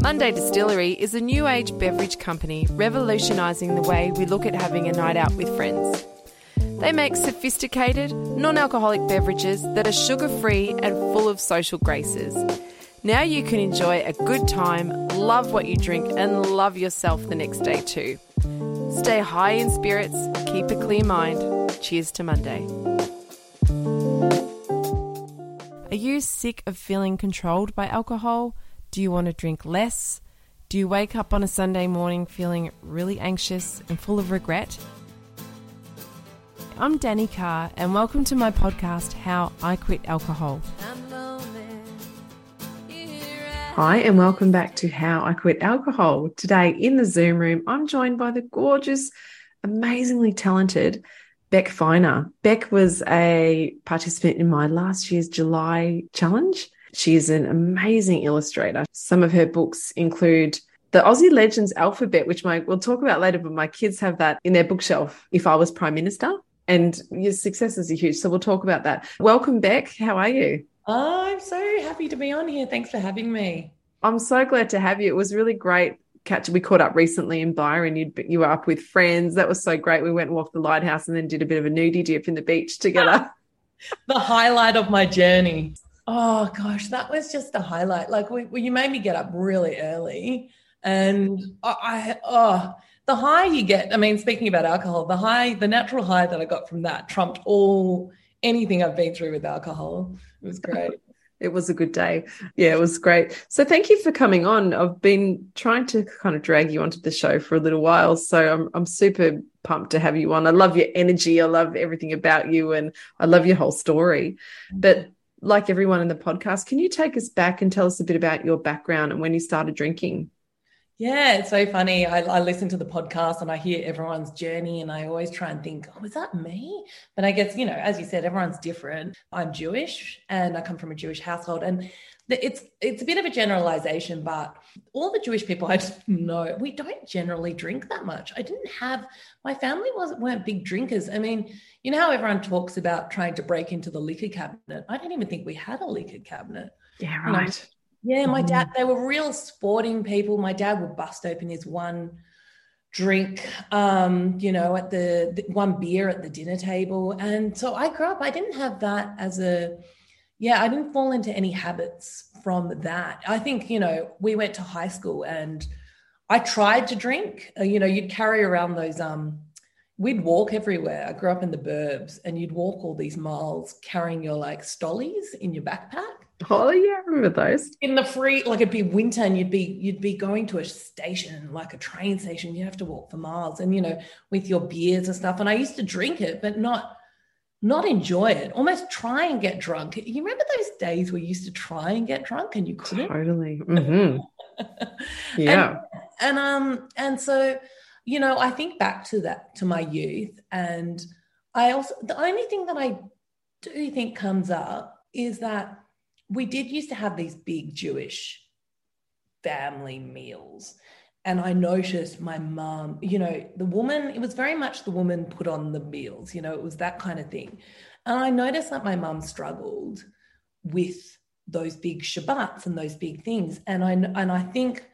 Monday Distillery is a new age beverage company revolutionising the way we look at having a night out with friends. They make sophisticated, non alcoholic beverages that are sugar free and full of social graces. Now you can enjoy a good time, love what you drink, and love yourself the next day too. Stay high in spirits, keep a clear mind. Cheers to Monday. Are you sick of feeling controlled by alcohol? Do you want to drink less? Do you wake up on a Sunday morning feeling really anxious and full of regret? I'm Danny Carr, and welcome to my podcast, How I Quit Alcohol. Hi, and welcome back to How I Quit Alcohol. Today in the Zoom room, I'm joined by the gorgeous, amazingly talented Beck Feiner. Beck was a participant in my last year's July challenge. She is an amazing illustrator. Some of her books include the Aussie Legends Alphabet, which my we'll talk about later, but my kids have that in their bookshelf. If I was Prime Minister, and your successes are huge, so we'll talk about that. Welcome, Beck. How are you? Oh, I'm so happy to be on here. Thanks for having me. I'm so glad to have you. It was really great catch. We caught up recently in Byron. You you were up with friends. That was so great. We went and walked the lighthouse and then did a bit of a nudie dip in the beach together. the highlight of my journey. Oh gosh, that was just a highlight. Like we, you made me get up really early, and I, I oh the high you get. I mean, speaking about alcohol, the high, the natural high that I got from that trumped all anything I've been through with alcohol. It was great. it was a good day. Yeah, it was great. So thank you for coming on. I've been trying to kind of drag you onto the show for a little while. So I'm I'm super pumped to have you on. I love your energy. I love everything about you and I love your whole story. But like everyone in the podcast, can you take us back and tell us a bit about your background and when you started drinking? Yeah, it's so funny. I, I, listen to the podcast and I hear everyone's journey, and I always try and think, oh, is that me? But I guess, you know, as you said, everyone's different. I'm Jewish and I come from a Jewish household. And it's it's a bit of a generalization, but all the Jewish people I just know, we don't generally drink that much. I didn't have my family wasn't weren't big drinkers. I mean, you know how everyone talks about trying to break into the liquor cabinet. I don't even think we had a liquor cabinet. Yeah, right. Yeah, my dad, mm. they were real sporting people. My dad would bust open his one drink, um, you know, at the, the, one beer at the dinner table. And so I grew up, I didn't have that as a, yeah, I didn't fall into any habits from that. I think, you know, we went to high school and I tried to drink. Uh, you know, you'd carry around those, um, we'd walk everywhere. I grew up in the burbs and you'd walk all these miles carrying your like stollies in your backpack. Oh yeah, I remember those. In the free, like it'd be winter, and you'd be you'd be going to a station, like a train station. You have to walk for miles, and you know, with your beers and stuff. And I used to drink it, but not not enjoy it. Almost try and get drunk. You remember those days where you used to try and get drunk and you couldn't? Totally. Mm-hmm. yeah. and, and um and so you know, I think back to that to my youth, and I also the only thing that I do think comes up is that we did used to have these big Jewish family meals. And I noticed my mom, you know, the woman, it was very much the woman put on the meals, you know, it was that kind of thing. And I noticed that my mum struggled with those big Shabbats and those big things. And I and I think,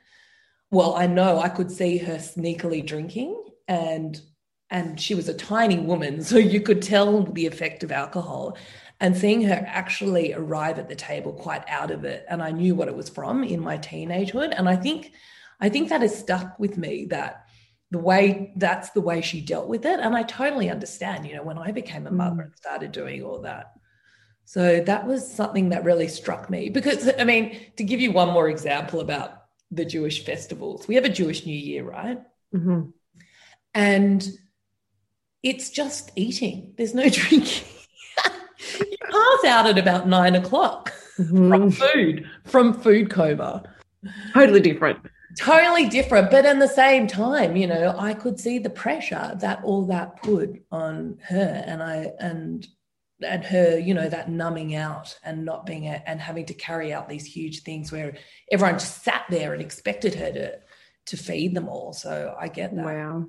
well, I know I could see her sneakily drinking and and she was a tiny woman, so you could tell the effect of alcohol. And seeing her actually arrive at the table quite out of it, and I knew what it was from in my teenagehood. And I think I think that has stuck with me that the way that's the way she dealt with it. And I totally understand, you know, when I became a mother mm. and started doing all that. So that was something that really struck me because, I mean, to give you one more example about the Jewish festivals, we have a Jewish New Year, right? Mm-hmm. And it's just eating, there's no drinking. you pass out at about nine o'clock mm-hmm. from food, from food coma. Totally different totally different but in the same time you know i could see the pressure that all that put on her and i and and her you know that numbing out and not being a, and having to carry out these huge things where everyone just sat there and expected her to to feed them all so i get that wow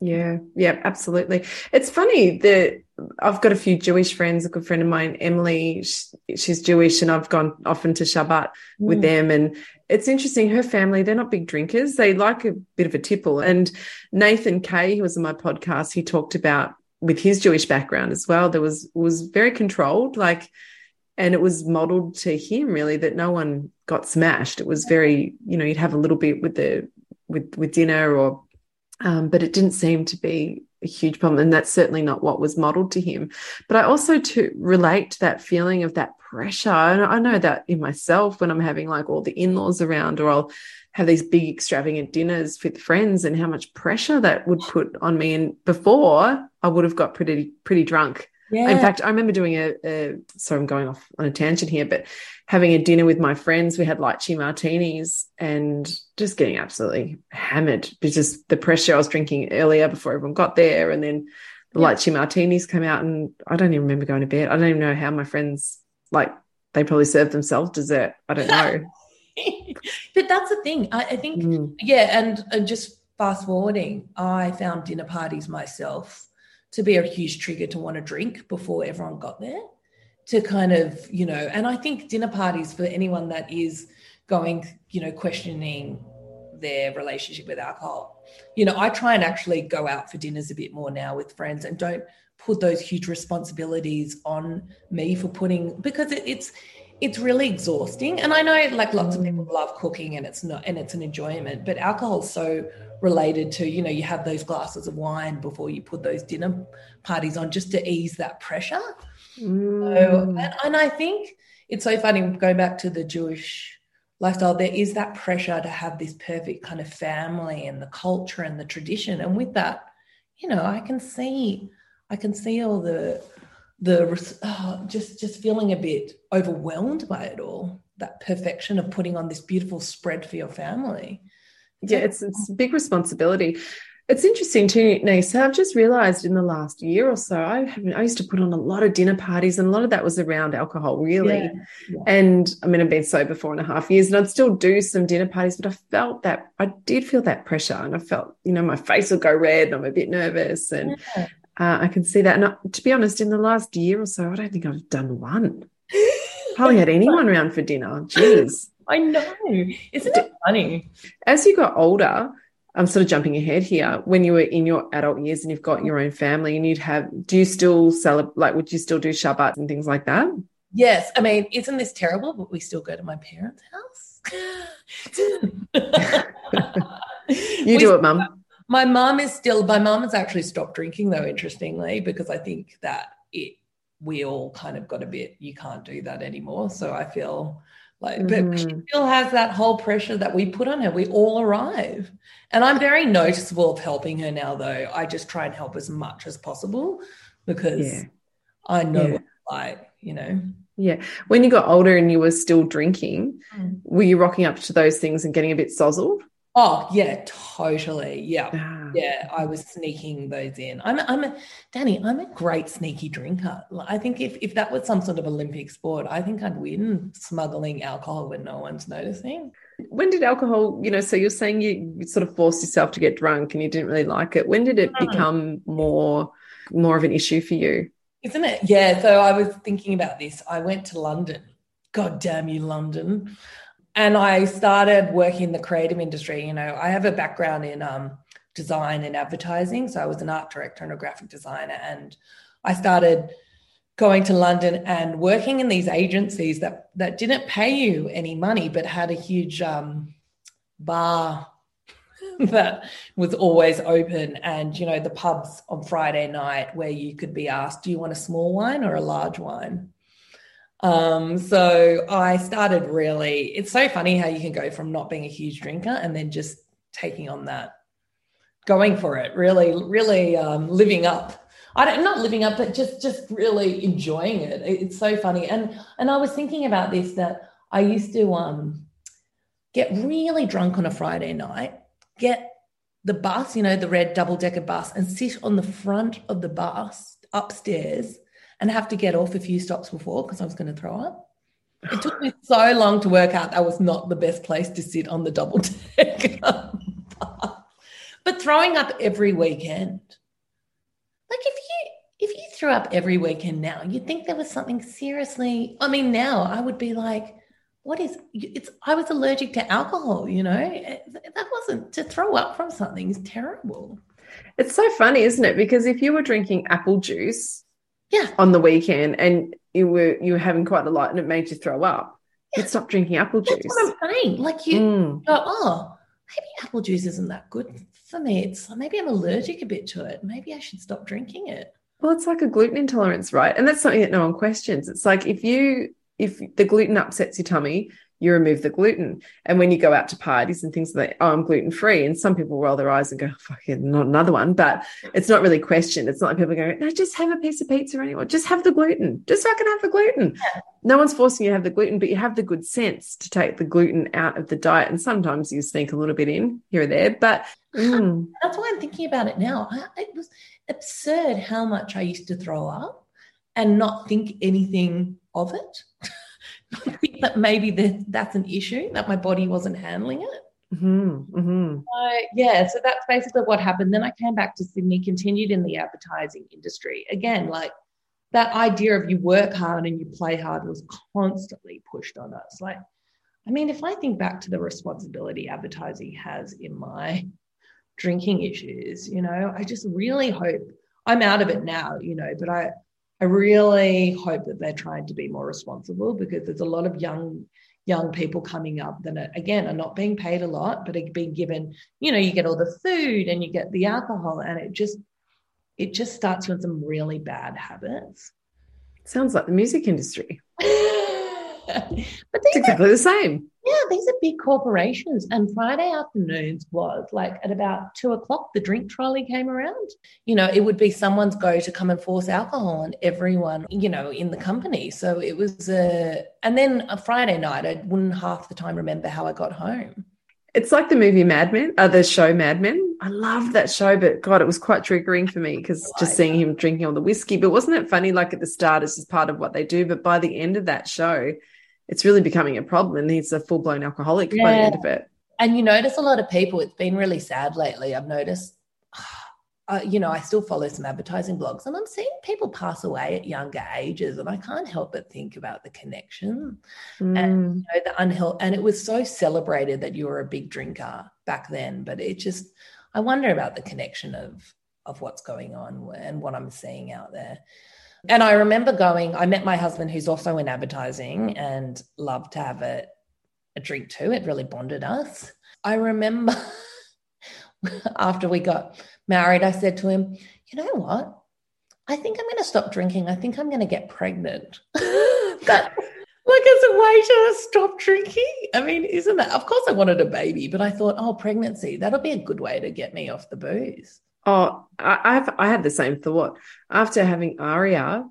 yeah, yeah, absolutely. It's funny that I've got a few Jewish friends. A good friend of mine, Emily, she's Jewish, and I've gone often to Shabbat mm. with them. And it's interesting. Her family, they're not big drinkers. They like a bit of a tipple. And Nathan Kay, who was on my podcast, he talked about with his Jewish background as well. There was was very controlled, like, and it was modeled to him really that no one got smashed. It was very, you know, you'd have a little bit with the with with dinner or um, but it didn't seem to be a huge problem. And that's certainly not what was modeled to him. But I also to relate to that feeling of that pressure. And I know that in myself when I'm having like all the in-laws around or I'll have these big extravagant dinners with friends and how much pressure that would put on me. And before I would have got pretty, pretty drunk. Yeah. In fact, I remember doing a, a, sorry, I'm going off on a tangent here, but having a dinner with my friends, we had lychee martinis and just getting absolutely hammered because the pressure I was drinking earlier before everyone got there. And then the yeah. lychee martinis come out and I don't even remember going to bed. I don't even know how my friends, like, they probably serve themselves dessert. I don't know. but that's the thing. I, I think, mm. yeah. And, and just fast forwarding, I found dinner parties myself to be a huge trigger to want to drink before everyone got there to kind of you know and i think dinner parties for anyone that is going you know questioning their relationship with alcohol you know i try and actually go out for dinners a bit more now with friends and don't put those huge responsibilities on me for putting because it, it's it's really exhausting and i know like lots of people mm. love cooking and it's not and it's an enjoyment but alcohol's so related to you know you have those glasses of wine before you put those dinner parties on just to ease that pressure mm. so, and, and i think it's so funny going back to the jewish lifestyle there is that pressure to have this perfect kind of family and the culture and the tradition and with that you know i can see i can see all the the oh, just just feeling a bit overwhelmed by it all that perfection of putting on this beautiful spread for your family yeah, it's it's a big responsibility. It's interesting too, Nisa. I've just realized in the last year or so, I have I used to put on a lot of dinner parties, and a lot of that was around alcohol, really. Yeah, yeah. And I mean, I've been sober four and a half years, and I'd still do some dinner parties, but I felt that I did feel that pressure, and I felt, you know, my face will go red, and I'm a bit nervous, and yeah. Uh, I can see that. And I, to be honest, in the last year or so, I don't think I've done one. Hardly had anyone around for dinner. Jeez. I know. Isn't it funny? As you got older, I'm sort of jumping ahead here. When you were in your adult years and you've got your own family and you'd have, do you still celebrate, like, would you still do Shabbat and things like that? Yes. I mean, isn't this terrible? But we still go to my parents' house. you do it, mum. My mum is still, my mum has actually stopped drinking, though, interestingly, because I think that it, we all kind of got a bit, you can't do that anymore. So I feel like, mm-hmm. but she mm-hmm. still has that whole pressure that we put on her. We all arrive. And I'm very noticeable of helping her now, though. I just try and help as much as possible because yeah. I know yeah. like, you know. Yeah. When you got older and you were still drinking, mm. were you rocking up to those things and getting a bit sozzled? Oh, yeah, totally. Yeah. Ah. Yeah, I was sneaking those in. I'm, I'm a, Danny, I'm a great sneaky drinker. I think if, if that was some sort of Olympic sport, I think I'd win smuggling alcohol when no one's noticing. When did alcohol, you know, so you're saying you, you sort of forced yourself to get drunk and you didn't really like it. When did it mm. become more, more of an issue for you? Isn't it? Yeah. So I was thinking about this. I went to London. God damn you, London. And I started working in the creative industry. You know, I have a background in um, design and advertising. So I was an art director and a graphic designer. And I started going to London and working in these agencies that, that didn't pay you any money, but had a huge um, bar that was always open. And, you know, the pubs on Friday night where you could be asked, do you want a small wine or a large wine? Um, so I started really, it's so funny how you can go from not being a huge drinker and then just taking on that going for it, really, really um, living up. I don't not living up, but just just really enjoying it. It's so funny. And and I was thinking about this that I used to um get really drunk on a Friday night, get the bus, you know, the red double decker bus, and sit on the front of the bus upstairs and have to get off a few stops before because I was going to throw up. It took me so long to work out that was not the best place to sit on the double deck. but throwing up every weekend. Like if you if you threw up every weekend now, you'd think there was something seriously. I mean, now I would be like, what is it's I was allergic to alcohol, you know? That wasn't to throw up from something is terrible. It's so funny, isn't it? Because if you were drinking apple juice yeah on the weekend and you were you were having quite a lot and it made you throw up, yeah. you'd stop drinking apple juice. That's what I'm saying. Like you mm. go, oh, maybe apple juice isn't that good for me. It's maybe I'm allergic a bit to it. Maybe I should stop drinking it. Well, it's like a gluten intolerance, right? And that's something that no one questions. It's like if you if the gluten upsets your tummy, you remove the gluten. And when you go out to parties and things like, oh, I'm gluten free. And some people roll their eyes and go, fucking not another one. But it's not really questioned. It's not like people go, no, just have a piece of pizza or anymore. Just have the gluten. Just fucking have the gluten. Yeah. No one's forcing you to have the gluten, but you have the good sense to take the gluten out of the diet. And sometimes you sneak a little bit in here or there. But mm. that's why I'm thinking about it now. It was absurd how much I used to throw up and not think anything of it. think that maybe the, that's an issue that my body wasn't handling it. Mm-hmm, mm-hmm. So, yeah, so that's basically what happened. Then I came back to Sydney, continued in the advertising industry. Again, like that idea of you work hard and you play hard was constantly pushed on us. Like, I mean, if I think back to the responsibility advertising has in my drinking issues, you know, I just really hope I'm out of it now, you know, but I, I really hope that they're trying to be more responsible because there's a lot of young young people coming up that are, again are not being paid a lot but are being given you know you get all the food and you get the alcohol and it just it just starts with some really bad habits. Sounds like the music industry but it's exactly the same yeah, these are big corporations. And Friday afternoons was like at about two o'clock, the drink trolley came around. You know, it would be someone's go to come and force alcohol on everyone, you know, in the company. So it was a, and then a Friday night, I wouldn't half the time remember how I got home. It's like the movie Mad Men, uh, the show Mad Men. I loved that show, but God, it was quite triggering for me because like just seeing him drinking all the whiskey. But wasn't it funny? Like at the start, it's just part of what they do. But by the end of that show, it's really becoming a problem and he's a full blown alcoholic yeah. by the end of it. And you notice a lot of people, it's been really sad lately. I've noticed, uh, you know, I still follow some advertising blogs and I'm seeing people pass away at younger ages. And I can't help but think about the connection mm. and you know, the unhealthy. And it was so celebrated that you were a big drinker back then. But it just, I wonder about the connection of, of what's going on and what I'm seeing out there. And I remember going, I met my husband who's also in advertising and loved to have a, a drink too. It really bonded us. I remember after we got married, I said to him, you know what? I think I'm going to stop drinking. I think I'm going to get pregnant. that, like as a way to stop drinking. I mean, isn't that? Of course, I wanted a baby, but I thought, oh, pregnancy, that'll be a good way to get me off the booze. Oh, I, have I had the same thought after having Aria,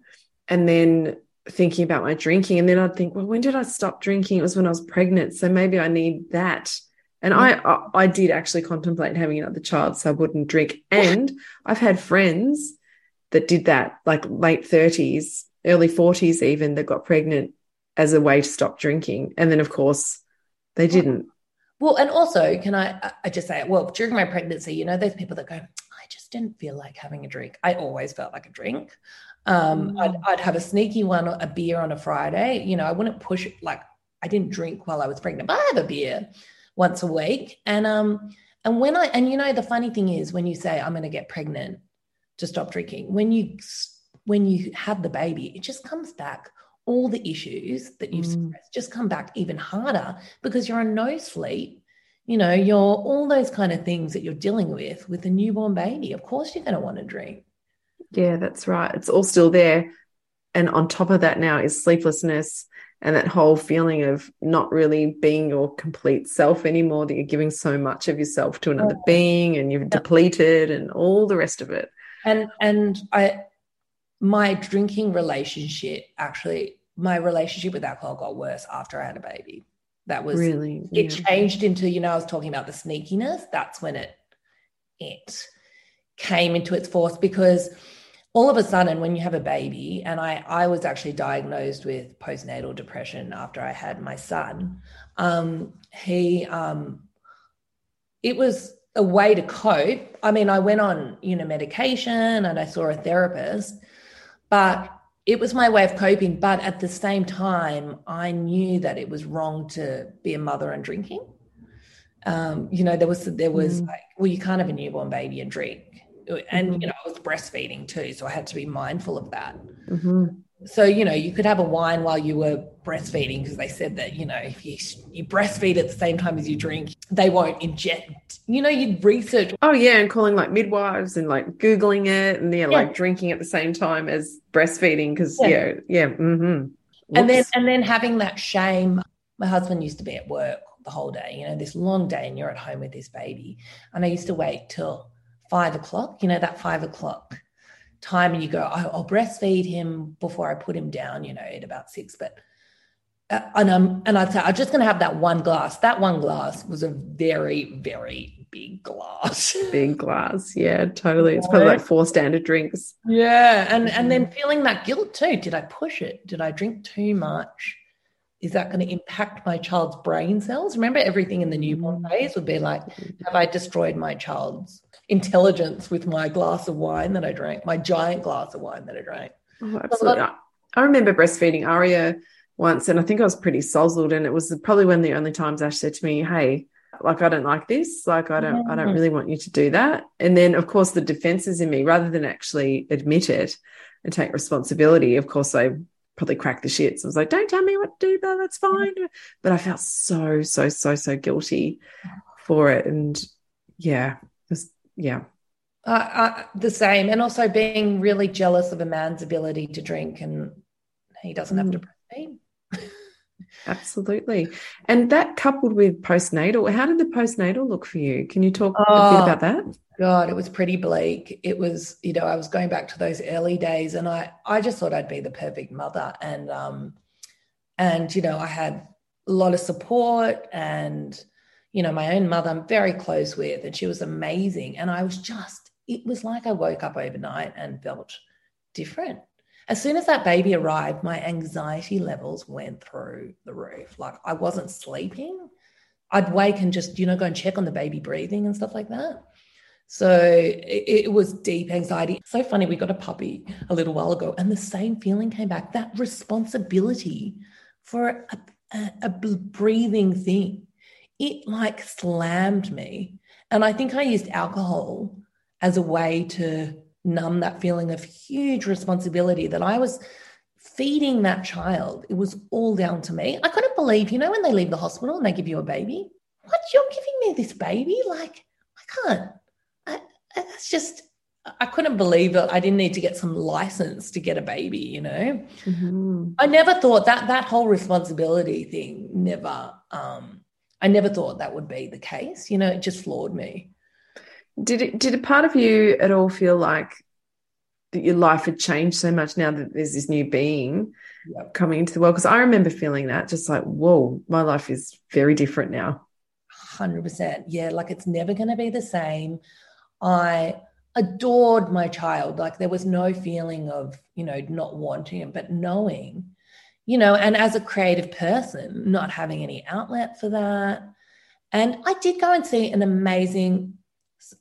and then thinking about my drinking, and then I'd think, well, when did I stop drinking? It was when I was pregnant, so maybe I need that And I, mm. I, I did actually contemplate having another child so I wouldn't drink. And I've had friends that did that, like late thirties, early forties, even that got pregnant as a way to stop drinking. And then, of course, they didn't. Well, and also, can I, I just say, well, during my pregnancy, you know, those people that go, I just didn't feel like having a drink. I always felt like a drink. Um, mm. I'd, I'd, have a sneaky one, a beer on a Friday. You know, I wouldn't push it like I didn't drink while I was pregnant, but I have a beer once a week. And um, and when I and you know, the funny thing is when you say I'm going to get pregnant to stop drinking, when you when you have the baby, it just comes back all the issues that you've mm. suppressed just come back even harder because you're on no sleep. You know, you're all those kind of things that you're dealing with with a newborn baby. Of course, you're going to want to drink. Yeah, that's right. It's all still there. And on top of that, now is sleeplessness and that whole feeling of not really being your complete self anymore, that you're giving so much of yourself to another oh. being and you're yeah. depleted and all the rest of it. And, and I, my drinking relationship actually my relationship with alcohol got worse after I had a baby. That was really it yeah. changed into, you know, I was talking about the sneakiness. That's when it it came into its force because all of a sudden when you have a baby, and I I was actually diagnosed with postnatal depression after I had my son. Um, he um it was a way to cope. I mean, I went on, you know, medication and I saw a therapist but it was my way of coping. But at the same time, I knew that it was wrong to be a mother and drinking. Um, you know, there was there was mm. like, well, you can't have a newborn baby and drink, and mm-hmm. you know, I was breastfeeding too, so I had to be mindful of that. Mm-hmm so you know you could have a wine while you were breastfeeding because they said that you know if you you breastfeed at the same time as you drink they won't inject you know you'd research oh yeah and calling like midwives and like googling it and yeah, yeah. like drinking at the same time as breastfeeding because yeah yeah, yeah mm-hmm. and then and then having that shame my husband used to be at work the whole day you know this long day and you're at home with this baby and i used to wait till five o'clock you know that five o'clock time and you go, oh, I'll breastfeed him before I put him down, you know, at about six. But uh, and um and I'd say I'm just going to have that one glass. That one glass was a very very big glass. Big glass, yeah, totally. It's probably like four standard drinks. Yeah, and and then feeling that guilt too. Did I push it? Did I drink too much? Is that going to impact my child's brain cells? Remember, everything in the newborn mm. phase would be like, have I destroyed my child's intelligence with my glass of wine that I drank, my giant glass of wine that I drank. Oh, absolutely. I remember breastfeeding Aria once, and I think I was pretty sozzled. And it was probably one of the only times Ash said to me, Hey, like I don't like this. Like I don't, I don't mm-hmm. really want you to do that. And then, of course, the defenses in me, rather than actually admit it and take responsibility, of course, I probably cracked the shits. I was like, "Don't tell me what to do, but that's mm-hmm. fine." But I felt so, so, so, so guilty for it, and yeah, yeah. Uh, uh, the same, and also being really jealous of a man's ability to drink, and he doesn't have to mm. breastfeed. Absolutely, and that coupled with postnatal, how did the postnatal look for you? Can you talk oh, a bit oh, about that? God, it was pretty bleak. It was, you know, I was going back to those early days, and I, I just thought I'd be the perfect mother, and um, and you know, I had a lot of support and you know, my own mother, I'm very close with, and she was amazing. And I was just, it was like I woke up overnight and felt different. As soon as that baby arrived, my anxiety levels went through the roof. Like I wasn't sleeping. I'd wake and just, you know, go and check on the baby breathing and stuff like that. So it, it, was deep anxiety. So funny, we got a puppy a little while ago, and the same feeling came back that responsibility for a, a, a breathing thing it like slammed me. And I think I used alcohol as a way to numb that feeling of huge responsibility that I was feeding that child. It was all down to me. I couldn't believe, you know, when they leave the hospital and they give you a baby, what, you're giving me this baby? Like, I can't. I, it's just, I couldn't believe it. I didn't need to get some license to get a baby, you know? Mm-hmm. I never thought that that whole responsibility thing never um, I never thought that would be the case. You know, it just floored me. Did it, did a part of you at all feel like that your life had changed so much now that there's this new being yep. coming into the world? Because I remember feeling that just like, whoa, my life is very different now. 100%. Yeah, like it's never going to be the same. I adored my child. Like there was no feeling of, you know, not wanting him, but knowing, you know, and as a creative person, not having any outlet for that. And I did go and see an amazing.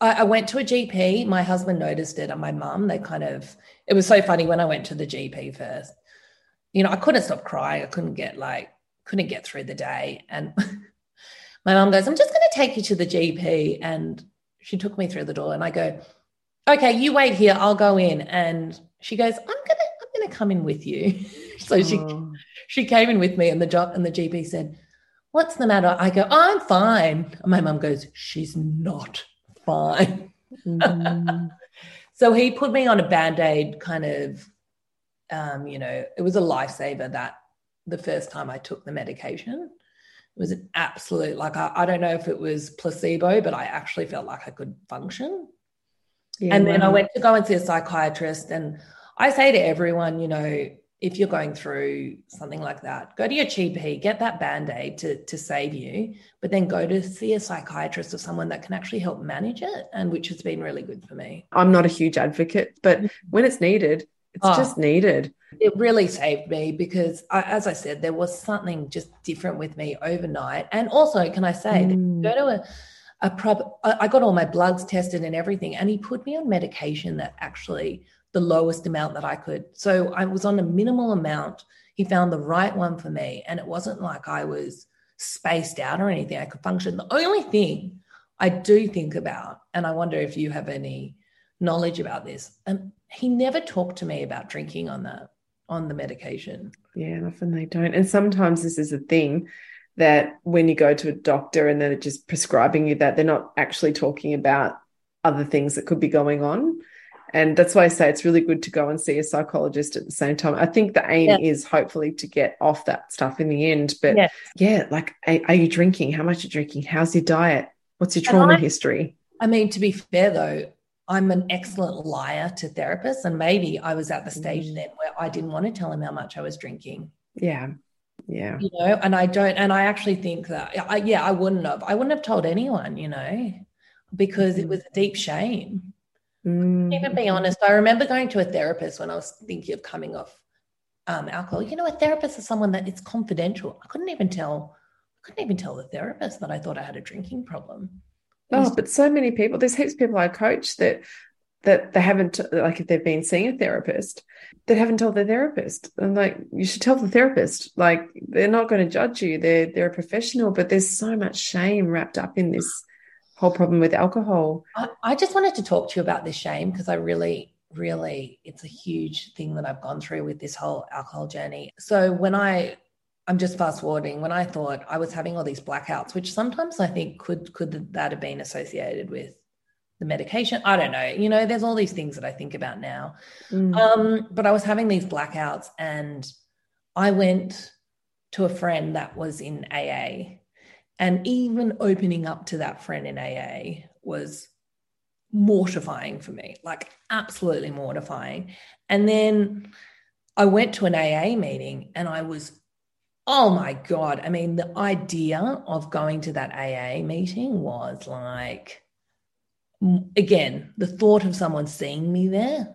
I, I went to a GP. My husband noticed it, and my mum. They kind of. It was so funny when I went to the GP first. You know, I couldn't stop crying. I couldn't get like couldn't get through the day, and my mum goes, "I'm just going to take you to the GP," and she took me through the door, and I go, "Okay, you wait here. I'll go in." And she goes, "I'm gonna I'm gonna come in with you." so she she came in with me, and the job and the GP said what's the matter? I go, I'm fine. And my mum goes, she's not fine. Mm-hmm. so he put me on a band aid kind of, um, you know, it was a lifesaver that the first time I took the medication. It was an absolute, like, I, I don't know if it was placebo, but I actually felt like I could function. Yeah, and then I went to go and see a psychiatrist. And I say to everyone, you know, if you're going through something like that, go to your GP, get that band aid to, to save you, but then go to see a psychiatrist or someone that can actually help manage it, and which has been really good for me. I'm not a huge advocate, but when it's needed, it's oh, just needed. It really saved me because, I, as I said, there was something just different with me overnight. And also, can I say, mm. go to a a prop, I got all my bloods tested and everything, and he put me on medication that actually the lowest amount that I could. So I was on a minimal amount. He found the right one for me. And it wasn't like I was spaced out or anything. I could function. The only thing I do think about, and I wonder if you have any knowledge about this, um, he never talked to me about drinking on that, on the medication. Yeah, often they don't. And sometimes this is a thing that when you go to a doctor and they're just prescribing you that, they're not actually talking about other things that could be going on. And that's why I say it's really good to go and see a psychologist at the same time. I think the aim yeah. is hopefully to get off that stuff in the end. But yeah, yeah like, are, are, you drinking? How much are you drinking? How's your diet? What's your trauma I, history? I mean, to be fair though, I'm an excellent liar to therapists. And maybe I was at the stage mm. then where I didn't want to tell him how much I was drinking. Yeah. Yeah. You know, and I don't, and I actually think that, I, yeah, I wouldn't have, I wouldn't have told anyone, you know, because mm. it was a deep shame Mm. Even be honest, I remember going to a therapist when I was thinking of coming off um, alcohol. You know, a therapist is someone that it's confidential. I couldn't even tell. I couldn't even tell the therapist that I thought I had a drinking problem. Oh, but so many people. There's heaps of people I coach that that they haven't like if they've been seeing a therapist that haven't told their therapist and like you should tell the therapist like they're not going to judge you they're they're a professional but there's so much shame wrapped up in this whole problem with alcohol. I, I just wanted to talk to you about this shame because I really, really, it's a huge thing that I've gone through with this whole alcohol journey. So when I, I'm just fast forwarding. When I thought I was having all these blackouts, which sometimes I think could could that have been associated with the medication? I don't know. You know, there's all these things that I think about now. Mm. Um, but I was having these blackouts, and I went to a friend that was in AA and even opening up to that friend in AA was mortifying for me, like absolutely mortifying. And then I went to an AA meeting and I was, oh my God. I mean, the idea of going to that AA meeting was like, again, the thought of someone seeing me there.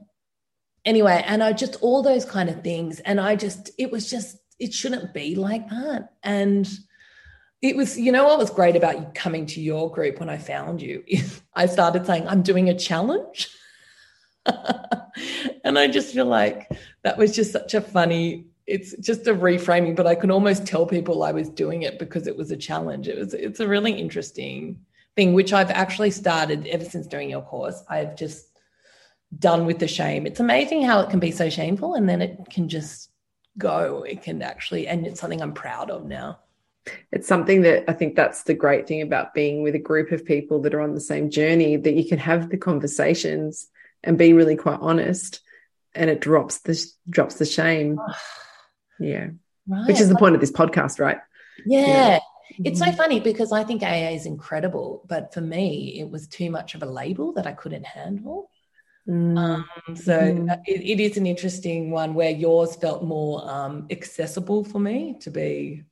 Anyway, and I just, all those kind of things. And I just, it was just, it shouldn't be like that. And, it was, you know, what was great about you coming to your group when I found you? I started saying, I'm doing a challenge. and I just feel like that was just such a funny, it's just a reframing, but I can almost tell people I was doing it because it was a challenge. It was, it's a really interesting thing, which I've actually started ever since doing your course. I've just done with the shame. It's amazing how it can be so shameful and then it can just go. It can actually, and it's something I'm proud of now it's something that I think that's the great thing about being with a group of people that are on the same journey that you can have the conversations and be really quite honest and it drops the drops the shame. yeah. Right. Which is the point of this podcast, right? Yeah. yeah. It's so mm-hmm. funny because I think AA is incredible, but for me, it was too much of a label that I couldn't handle. Mm. Um, so mm. it, it is an interesting one where yours felt more um, accessible for me to be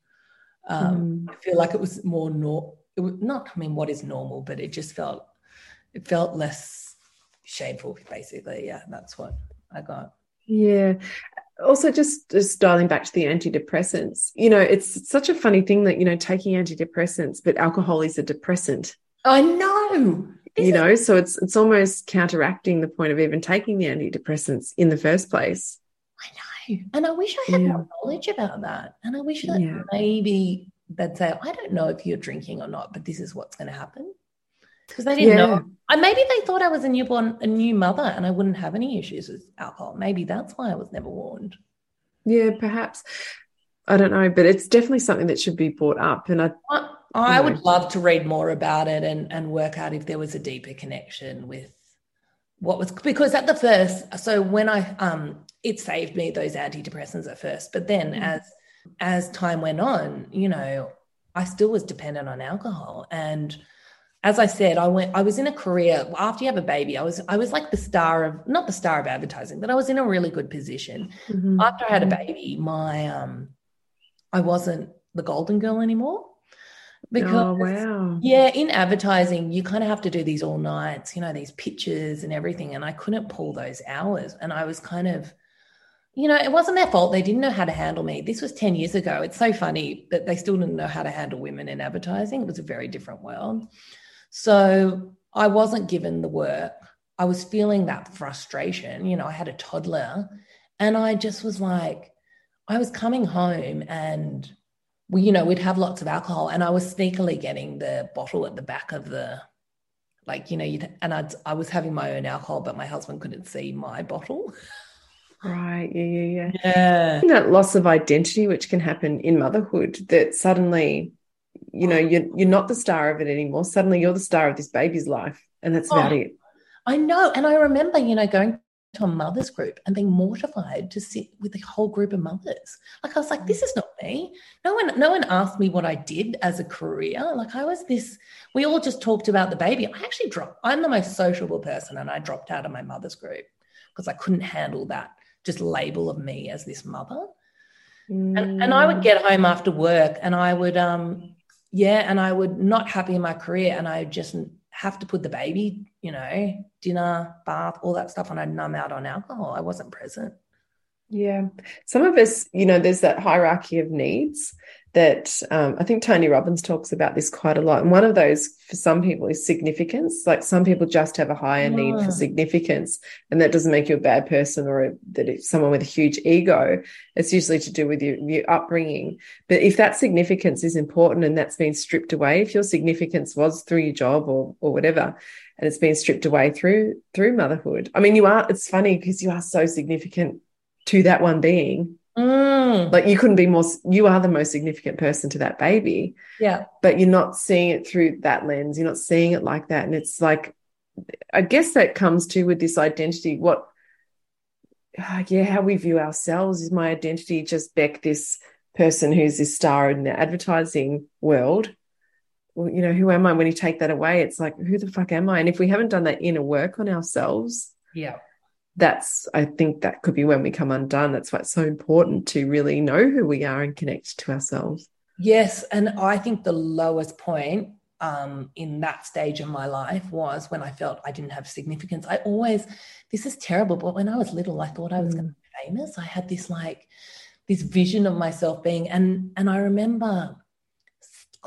um, mm. I feel like it was more nor- it was not I mean what is normal, but it just felt it felt less shameful basically. Yeah, that's what I got. Yeah. Also, just just dialing back to the antidepressants, you know, it's such a funny thing that you know taking antidepressants, but alcohol is a depressant. I know. You know, so it's it's almost counteracting the point of even taking the antidepressants in the first place. I know, and I wish I had yeah. more knowledge about that. And I wish that yeah. maybe they'd say, "I don't know if you're drinking or not, but this is what's going to happen." because they didn't yeah. know. And maybe they thought I was a newborn, a new mother, and I wouldn't have any issues with alcohol. Maybe that's why I was never warned. Yeah, perhaps. I don't know, but it's definitely something that should be brought up. And I, I, I would love to read more about it and and work out if there was a deeper connection with what was because at the first. So when I um, it saved me those antidepressants at first, but then mm. as as time went on, you know, I still was dependent on alcohol and as I said, I went, I was in a career after you have a baby, I was, I was like the star of, not the star of advertising, but I was in a really good position. Mm-hmm. After I had a baby, my, um, I wasn't the golden girl anymore. Because, oh, wow. yeah, in advertising, you kind of have to do these all nights, you know, these pitches and everything. And I couldn't pull those hours. And I was kind of, you know, it wasn't their fault. They didn't know how to handle me. This was 10 years ago. It's so funny that they still didn't know how to handle women in advertising. It was a very different world. So I wasn't given the work. I was feeling that frustration. You know, I had a toddler and I just was like, I was coming home and we, you know, we'd have lots of alcohol and I was sneakily getting the bottle at the back of the, like, you know, and I'd, I was having my own alcohol, but my husband couldn't see my bottle. Right. Yeah. Yeah. Yeah. Yeah. That loss of identity, which can happen in motherhood, that suddenly you know you're you're not the star of it anymore suddenly you're the star of this baby's life and that's about oh, it i know and i remember you know going to a mother's group and being mortified to sit with a whole group of mothers like i was like this is not me no one no one asked me what i did as a career like i was this we all just talked about the baby i actually dropped i'm the most sociable person and i dropped out of my mother's group because i couldn't handle that just label of me as this mother mm. and, and i would get home after work and i would um yeah, and I would not happy in my career, and I just have to put the baby, you know, dinner, bath, all that stuff, and I'd numb out on alcohol. I wasn't present. Yeah. Some of us, you know, there's that hierarchy of needs that um, I think Tony Robbins talks about this quite a lot. And one of those for some people is significance. Like some people just have a higher need for significance, and that doesn't make you a bad person or a, that it's someone with a huge ego. It's usually to do with your, your upbringing. But if that significance is important and that's been stripped away, if your significance was through your job or or whatever, and it's been stripped away through through motherhood. I mean, you are. It's funny because you are so significant to that one being. Mm. Like you couldn't be more, you are the most significant person to that baby. Yeah. But you're not seeing it through that lens. You're not seeing it like that. And it's like, I guess that comes to with this identity. What, uh, yeah, how we view ourselves is my identity just Beck, this person who's this star in the advertising world. Well, you know, who am I? When you take that away, it's like, who the fuck am I? And if we haven't done that inner work on ourselves, yeah, that's i think that could be when we come undone. That's why it's so important to really know who we are and connect to ourselves. Yes and i think the lowest point um, in that stage of my life was when i felt i didn't have significance. I always this is terrible but when i was little i thought i was mm. going to be famous. I had this like this vision of myself being and and i remember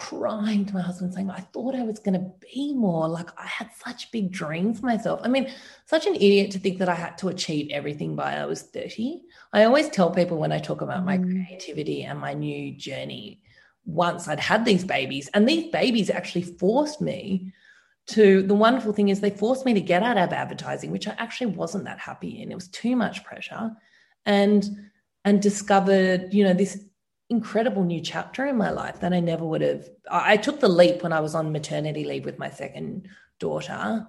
crying to my husband saying, I thought I was going to be more. Like I had such big dreams for myself. I mean, such an idiot to think that I had to achieve everything by I was 30. I always tell people when I talk about my mm. creativity and my new journey, once I'd had these babies, and these babies actually forced me to the wonderful thing is they forced me to get out of advertising, which I actually wasn't that happy in. It was too much pressure. And and discovered, you know, this incredible new chapter in my life that I never would have. I took the leap when I was on maternity leave with my second daughter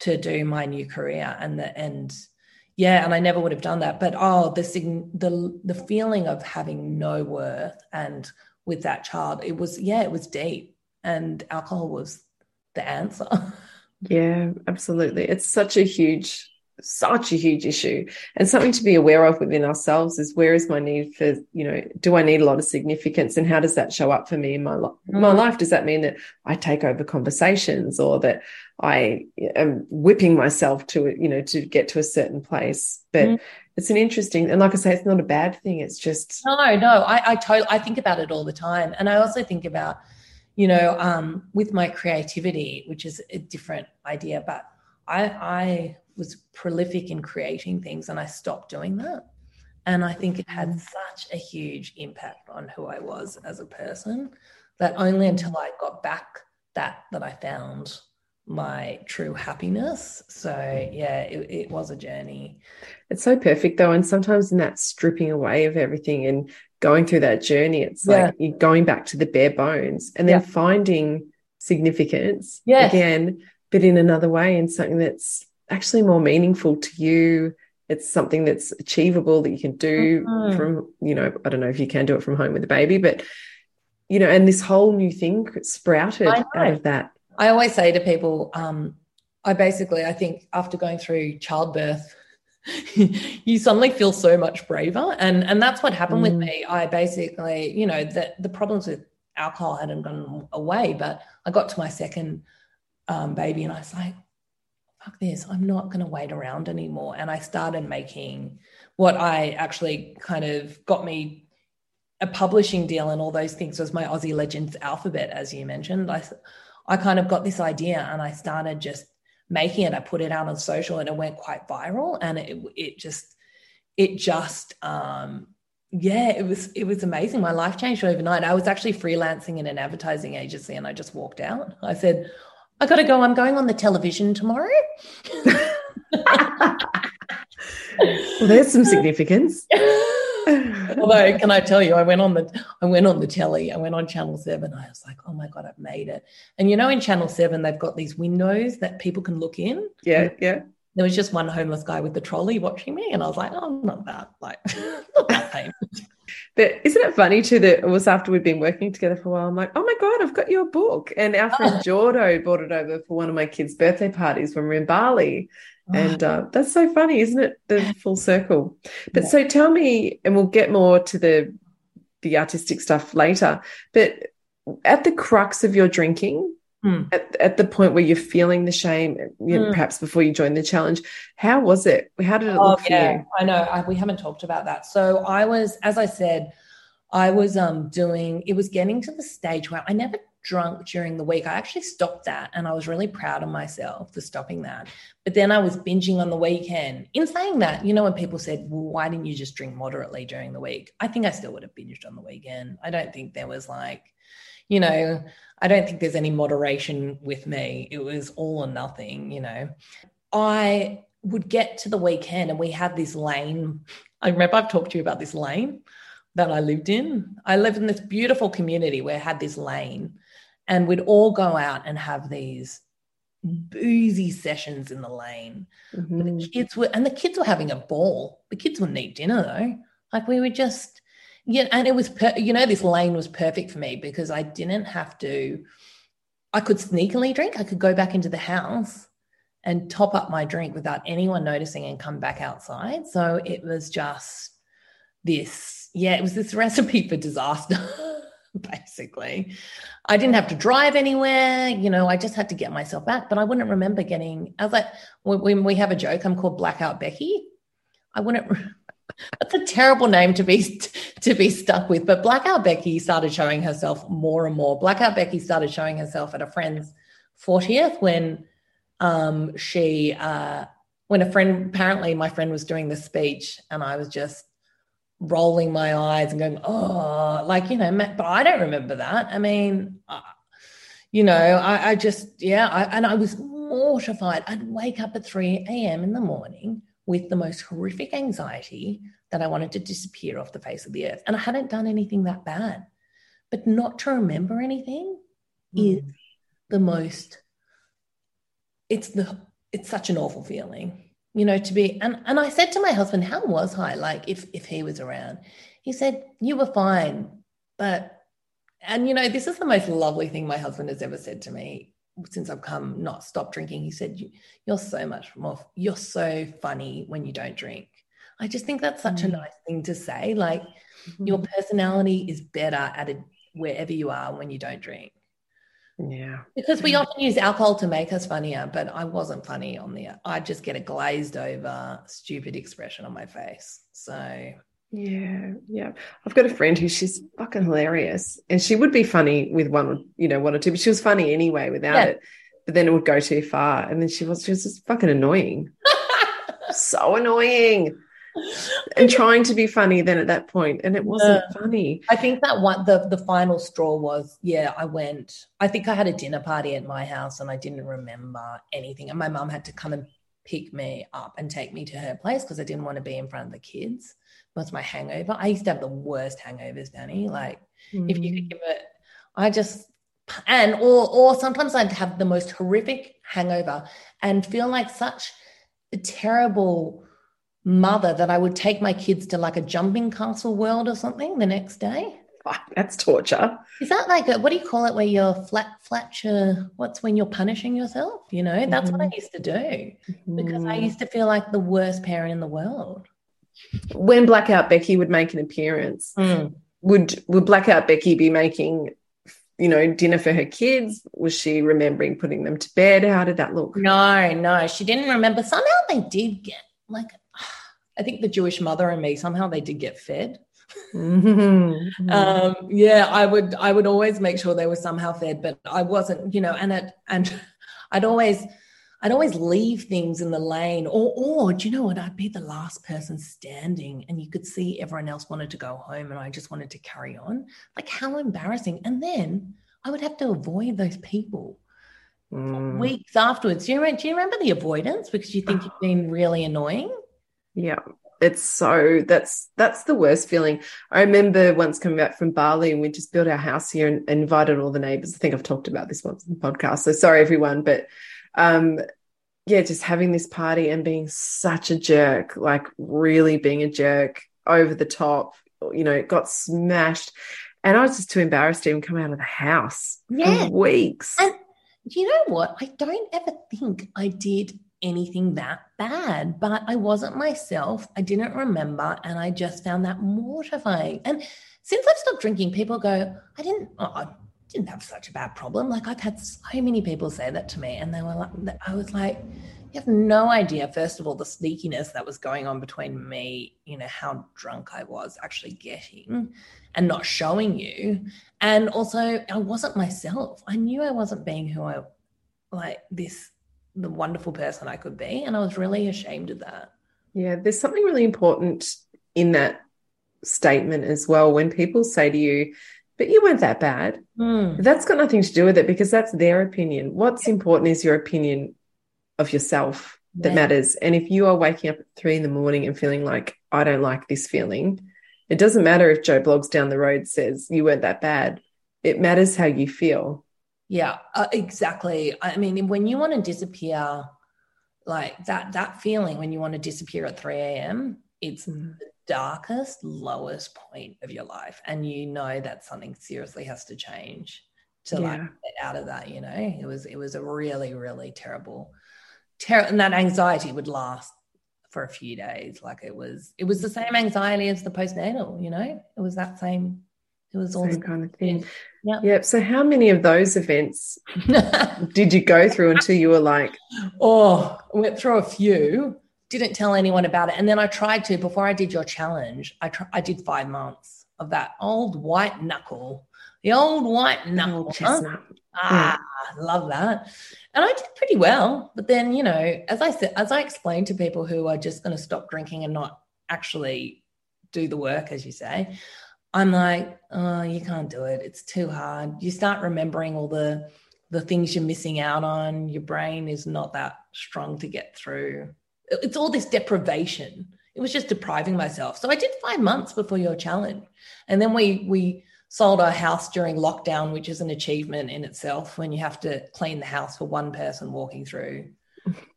to do my new career, and the and yeah, and I never would have done that. But oh, the the the feeling of having no worth and with that child, it was yeah, it was deep, and alcohol was the answer. Yeah, absolutely. It's such a huge such a huge issue. And something to be aware of within ourselves is where is my need for you know do i need a lot of significance and how does that show up for me in my, li- mm. my life? Does that mean that i take over conversations or that i am whipping myself to you know to get to a certain place? But mm. it's an interesting and like i say it's not a bad thing. It's just no no. I i totally i think about it all the time. And i also think about you know um with my creativity which is a different idea but i i was prolific in creating things and I stopped doing that. And I think it had mm. such a huge impact on who I was as a person that only until I got back that that I found my true happiness. So yeah, it, it was a journey. It's so perfect though. And sometimes in that stripping away of everything and going through that journey, it's yeah. like you're going back to the bare bones and then yeah. finding significance yes. again, but in another way and something that's actually more meaningful to you. It's something that's achievable that you can do mm-hmm. from you know i don't know if you can do it from home with a baby but you know and this whole new thing sprouted out of that. I always say to people um i basically i think after going through childbirth you suddenly feel so much braver. And and that's what happened mm. with me. I basically you know that the problems with alcohol hadn't gone away but i got to my second um, baby and i was like fuck this, I'm not going to wait around anymore. And I started making what I actually kind of got me a publishing deal and all those things was my Aussie Legends alphabet, as you mentioned. I, I kind of got this idea and I started just making it. I put it out on social and it went quite viral. And it, it just, it just, um, yeah, it was it was amazing. My life changed overnight. I was actually freelancing in an advertising agency and I just walked out. I said, I got to go. I'm going on the television tomorrow. well, there's some significance. Although, can I tell you, I went on the I went on the telly. I went on Channel Seven. I was like, oh my god, I've made it. And you know, in Channel Seven, they've got these windows that people can look in. Yeah, yeah. There was just one homeless guy with the trolley watching me, and I was like, oh, I'm not that like not that famous. But isn't it funny too that it was after we'd been working together for a while? I'm like, oh my God, I've got your book. And our friend oh. Jordo brought it over for one of my kids' birthday parties when we are in Bali. Oh. And uh, that's so funny, isn't it? The full circle. But yeah. so tell me, and we'll get more to the the artistic stuff later. But at the crux of your drinking, Mm. At, at, the point where you're feeling the shame, you know, mm. perhaps before you joined the challenge. How was it? How did it oh, look for you? I know I, we haven't talked about that. So I was, as I said, I was um doing. It was getting to the stage where I never drunk during the week. I actually stopped that, and I was really proud of myself for stopping that. But then I was binging on the weekend. In saying that, you know, when people said, "Well, why didn't you just drink moderately during the week?" I think I still would have binged on the weekend. I don't think there was like, you know I don't think there's any moderation with me. It was all or nothing, you know. I would get to the weekend and we had this lane. I remember I've talked to you about this lane that I lived in. I lived in this beautiful community where I had this lane and we'd all go out and have these boozy sessions in the lane. Mm-hmm. The kids were and the kids were having a ball. The kids wouldn't eat dinner though. Like we were just yeah, and it was, per- you know, this lane was perfect for me because I didn't have to, I could sneakily drink. I could go back into the house and top up my drink without anyone noticing and come back outside. So it was just this, yeah, it was this recipe for disaster, basically. I didn't have to drive anywhere, you know, I just had to get myself back. But I wouldn't remember getting, I was like, when we have a joke, I'm called Blackout Becky. I wouldn't that's a terrible name to be to be stuck with. But Blackout Becky started showing herself more and more. Blackout Becky started showing herself at a friend's 40th when um, she uh, when a friend apparently my friend was doing the speech and I was just rolling my eyes and going oh like you know but I don't remember that. I mean. Uh, you know, I, I just, yeah, I, and I was mortified. I'd wake up at 3 a.m. in the morning with the most horrific anxiety that I wanted to disappear off the face of the earth. And I hadn't done anything that bad. But not to remember anything mm. is the most, it's the, it's such an awful feeling, you know, to be, and, and I said to my husband, how was I? Like if, if he was around, he said, you were fine, but, and you know, this is the most lovely thing my husband has ever said to me since I've come not stop drinking, he said, "You're so much more. You're so funny when you don't drink." I just think that's such mm. a nice thing to say. Like mm-hmm. your personality is better at it wherever you are when you don't drink. Yeah. Because we often use alcohol to make us funnier, but I wasn't funny on the I just get a glazed over stupid expression on my face. So yeah, yeah. I've got a friend who she's fucking hilarious. And she would be funny with one, you know, one or two, but she was funny anyway without yeah. it. But then it would go too far. And then she was she was just fucking annoying. so annoying and trying to be funny then at that point and it wasn't yeah. funny i think that one the the final straw was yeah i went i think i had a dinner party at my house and i didn't remember anything and my mum had to come and pick me up and take me to her place because i didn't want to be in front of the kids was my hangover i used to have the worst hangovers danny like mm. if you could mm. give it i just and or or sometimes i'd have the most horrific hangover and feel like such a terrible mother that I would take my kids to like a jumping castle world or something the next day. Oh, that's torture. Is that like a, what do you call it where you're flat flatcher? What's when you're punishing yourself? You know, that's mm-hmm. what I mm-hmm. used to do mm-hmm. because I mm-hmm. used to feel like the worst parent in the world. When Blackout Becky would make an appearance, mm. would would Blackout Becky be making you know, dinner for her kids? Was she remembering putting them to bed? How did that look? No, no, she didn't remember. Somehow they did get like I think the Jewish mother and me somehow they did get fed. Mm-hmm. um, yeah, I would I would always make sure they were somehow fed, but I wasn't, you know, and it and I'd always I'd always leave things in the lane, or or do you know what? I'd be the last person standing, and you could see everyone else wanted to go home, and I just wanted to carry on. Like how embarrassing! And then I would have to avoid those people mm. weeks afterwards. Do you, remember, do you remember the avoidance because you think you've been really annoying? Yeah. It's so that's that's the worst feeling. I remember once coming back from Bali and we just built our house here and, and invited all the neighbors. I think I've talked about this once in the podcast. So sorry everyone, but um yeah, just having this party and being such a jerk, like really being a jerk over the top, you know, it got smashed. And I was just too embarrassed to even come out of the house yeah. for weeks. And you know what? I don't ever think I did anything that bad, but I wasn't myself. I didn't remember, and I just found that mortifying. And since I've stopped drinking, people go, I didn't, oh, didn't have such a bad problem. Like I've had so many people say that to me, and they were like, I was like, you have no idea, first of all, the sneakiness that was going on between me, you know, how drunk I was actually getting and not showing you. And also, I wasn't myself. I knew I wasn't being who I like this the wonderful person I could be. And I was really ashamed of that. Yeah, there's something really important in that statement as well. When people say to you, but you weren't that bad, mm. that's got nothing to do with it because that's their opinion. What's important is your opinion of yourself that yeah. matters. And if you are waking up at three in the morning and feeling like, I don't like this feeling, it doesn't matter if Joe Bloggs down the road says you weren't that bad. It matters how you feel. Yeah, uh, exactly. I mean, when you want to disappear, like that that feeling when you want to disappear at 3 a.m., it's mm. the darkest, lowest point of your life. And you know that something seriously has to change to yeah. like get out of that, you know. It was it was a really, really terrible ter- and that anxiety would last for a few days. Like it was it was the same anxiety as the postnatal, you know? It was that same it was all same kind of thing. Yeah. Yep. So how many of those events did you go through until you were like, oh, I went through a few, didn't tell anyone about it. And then I tried to, before I did your challenge, I tr- I did five months of that old white knuckle, the old white knuckle. Oh, chestnut. Ah, yeah. love that. And I did pretty well. But then, you know, as I said, as I explained to people who are just going to stop drinking and not actually do the work, as you say, I'm like, oh, you can't do it. It's too hard. You start remembering all the the things you're missing out on. Your brain is not that strong to get through. It's all this deprivation. It was just depriving myself. So I did five months before your challenge, and then we we sold our house during lockdown, which is an achievement in itself when you have to clean the house for one person walking through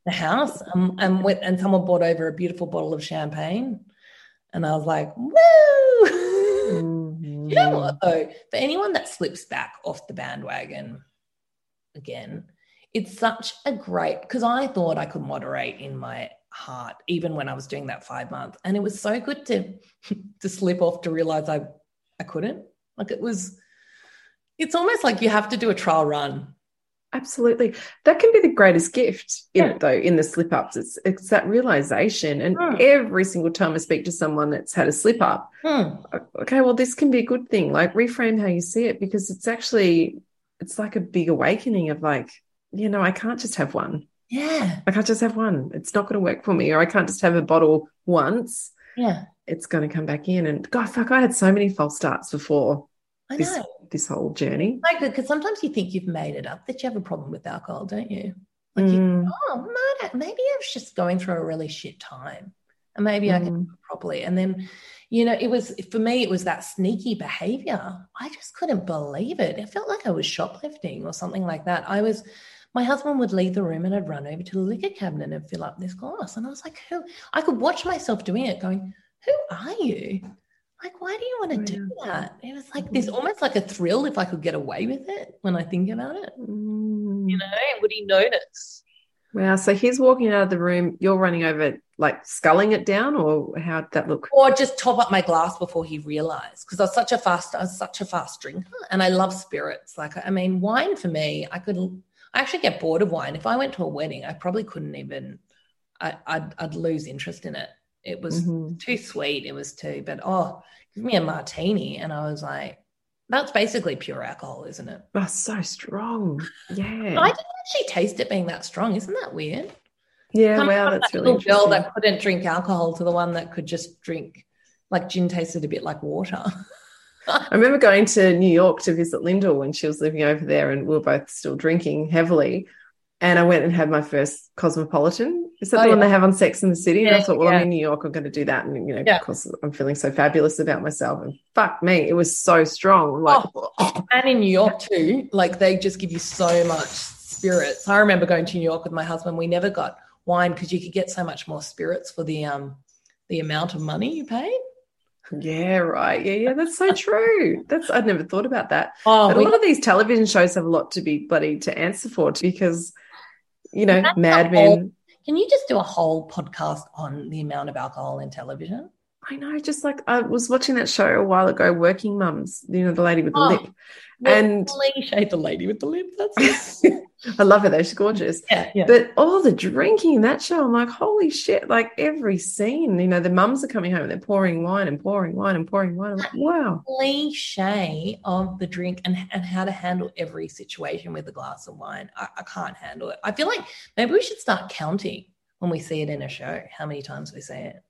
the house. Um, and, with, and someone brought over a beautiful bottle of champagne, and I was like, woo! Mm-hmm. You know what though? For anyone that slips back off the bandwagon again, it's such a great because I thought I could moderate in my heart even when I was doing that five month, and it was so good to to slip off to realize I I couldn't. Like it was, it's almost like you have to do a trial run. Absolutely, that can be the greatest gift in yeah. though in the slip ups. It's it's that realization, and mm. every single time I speak to someone that's had a slip up, mm. okay, well this can be a good thing. Like reframe how you see it because it's actually it's like a big awakening of like you know, I can't just have one. Yeah. I can't just have one. It's not going to work for me. Or I can't just have a bottle once. Yeah. It's going to come back in. And God, fuck, I had so many false starts before I this, know. this whole journey. Like, because sometimes you think you've made it up that you have a problem with alcohol, don't you? Like, mm. you, oh, maybe I was just going through a really shit time. And maybe mm. I can properly. And then, you know, it was for me, it was that sneaky behavior. I just couldn't believe it. It felt like I was shoplifting or something like that. I was my husband would leave the room and I'd run over to the liquor cabinet and fill up this glass. And I was like, who? I could watch myself doing it going, who are you? Like, why do you want to oh, do that? It was like this almost like a thrill if I could get away with it when I think about it. Mm. You know, would he notice? Wow. So he's walking out of the room, you're running over, like sculling it down, or how'd that look? Or just top up my glass before he realized. Because I was such a fast, I was such a fast drinker and I love spirits. Like, I mean, wine for me, I could I actually get bored of wine. If I went to a wedding, I probably couldn't even. I, would I'd lose interest in it. It was mm-hmm. too sweet. It was too. But oh, give me a martini, and I was like, that's basically pure alcohol, isn't it? Oh, so strong. Yeah. I didn't actually taste it being that strong. Isn't that weird? Yeah, Come wow, that's that really little girl that couldn't drink alcohol to the one that could just drink like gin tasted a bit like water. I remember going to New York to visit Lyndall when she was living over there, and we were both still drinking heavily. And I went and had my first Cosmopolitan. Is that oh, the one they have on Sex in the City? Yeah, and I thought, well, yeah. I'm in New York, I'm going to do that. And, you know, yeah. because I'm feeling so fabulous about myself. And fuck me, it was so strong. Like, oh, and in New York too, like they just give you so much spirits. I remember going to New York with my husband. We never got wine because you could get so much more spirits for the um the amount of money you paid. Yeah, right. Yeah, yeah, that's so true. That's I'd never thought about that. Oh, but we, a lot of these television shows have a lot to be bloody to answer for because, you know, Mad Men. Can you just do a whole podcast on the amount of alcohol in television? I know, just like I was watching that show a while ago, Working Mums, you know, the lady with the oh, lip. And cliche, the lady with the lip. That's I love her though. She's gorgeous. Yeah, yeah. But all the drinking in that show, I'm like, holy shit. Like every scene, you know, the mums are coming home and they're pouring wine and pouring wine and pouring wine. I'm like, wow. Cliche of the drink and, and how to handle every situation with a glass of wine. I, I can't handle it. I feel like maybe we should start counting when we see it in a show, how many times we say it.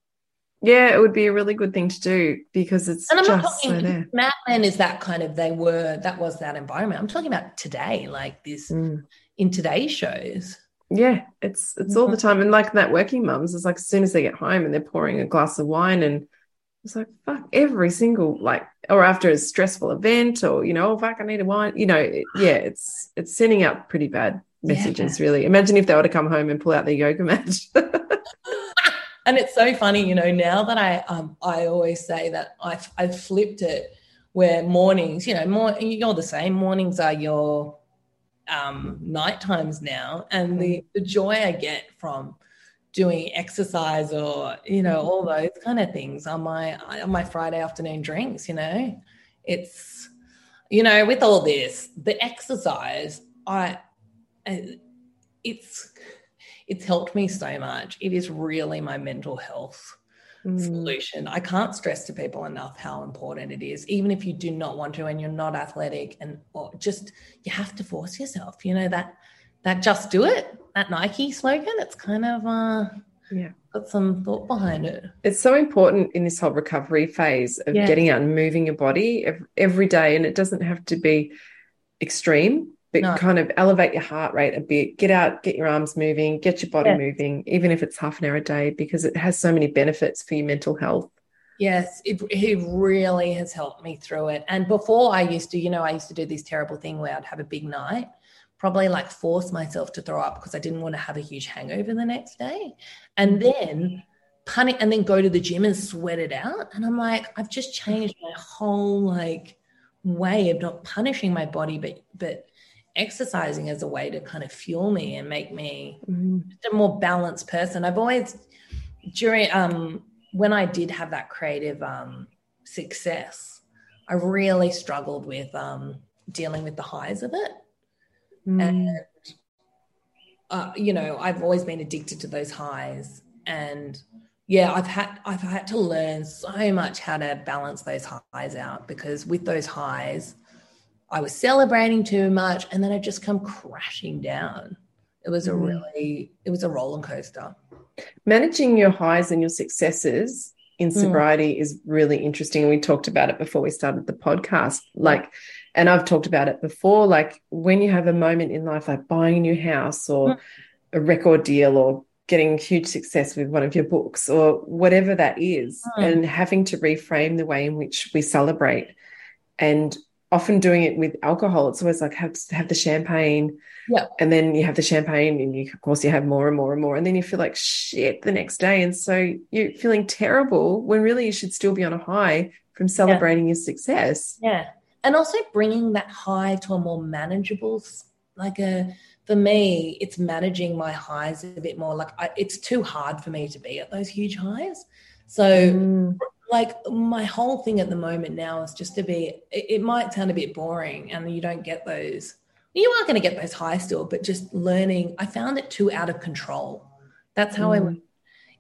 Yeah, it would be a really good thing to do because it's and I'm just not talking, so there. Mad Men is that kind of they were that was that environment. I'm talking about today, like this mm. in today's shows. Yeah, it's it's all the time, and like that working mums, it's like as soon as they get home and they're pouring a glass of wine, and it's like fuck every single like, or after a stressful event, or you know, oh fuck, I need a wine. You know, yeah, it's it's sending out pretty bad messages. Yeah. Really, imagine if they were to come home and pull out their yoga mat. and it's so funny, you know, now that I um I always say that I've I've flipped it where mornings, you know, more you're the same. Mornings are your um night times now. And the, the joy I get from doing exercise or, you know, all those kind of things on my on my Friday afternoon drinks, you know. It's you know, with all this, the exercise, I it's it's helped me so much. It is really my mental health mm. solution. I can't stress to people enough how important it is, even if you do not want to and you're not athletic and or just you have to force yourself. You know that that just do it, that Nike slogan, it's kind of uh yeah got some thought behind it. It's so important in this whole recovery phase of yeah. getting out and moving your body every, every day. And it doesn't have to be extreme but no. kind of elevate your heart rate a bit, get out, get your arms moving, get your body yeah. moving, even if it's half an hour a day, because it has so many benefits for your mental health. Yes, it, it really has helped me through it. And before I used to, you know, I used to do this terrible thing where I'd have a big night, probably like force myself to throw up because I didn't want to have a huge hangover the next day. And mm-hmm. then panic and then go to the gym and sweat it out. And I'm like, I've just changed my whole like way of not punishing my body, but but exercising as a way to kind of fuel me and make me Mm-hmm. a more balanced person. I've always during um when I did have that creative um success, I really struggled with um dealing with the highs of it. Mm. And uh, you know, I've always been addicted to those highs. And yeah, I've had I've had to learn so much how to balance those highs out because with those highs, I was celebrating too much and then I just come crashing down. It was a Mm. really it was a roller coaster. managing your highs and your successes in Mm. sobriety is really interesting. And we talked about it before we started the podcast. Like, and I've talked about it before. Like, when you have a moment in life, like buying a new house or Mm. a record deal or getting huge success with one of your books or whatever that is, Mm. and having to reframe the way in which we celebrate. And often doing it with alcohol, it's always like have have the champagne, Yeah. and then you have the champagne and you of course you have more and more and more and then you feel like shit the next day and so you're feeling terrible when really you should still be on a high from celebrating your success Yeah. And also bringing that high to a more manageable, like a, for me, it's managing my highs a bit more. Like I, it's too hard for me to be at those huge highs. So, Mm, like, my whole thing at the moment now is just to be, it, it might sound a bit boring and you don't get those, you are going to get those highs still, but just learning, I found it too out of control. That's how I Mm. went.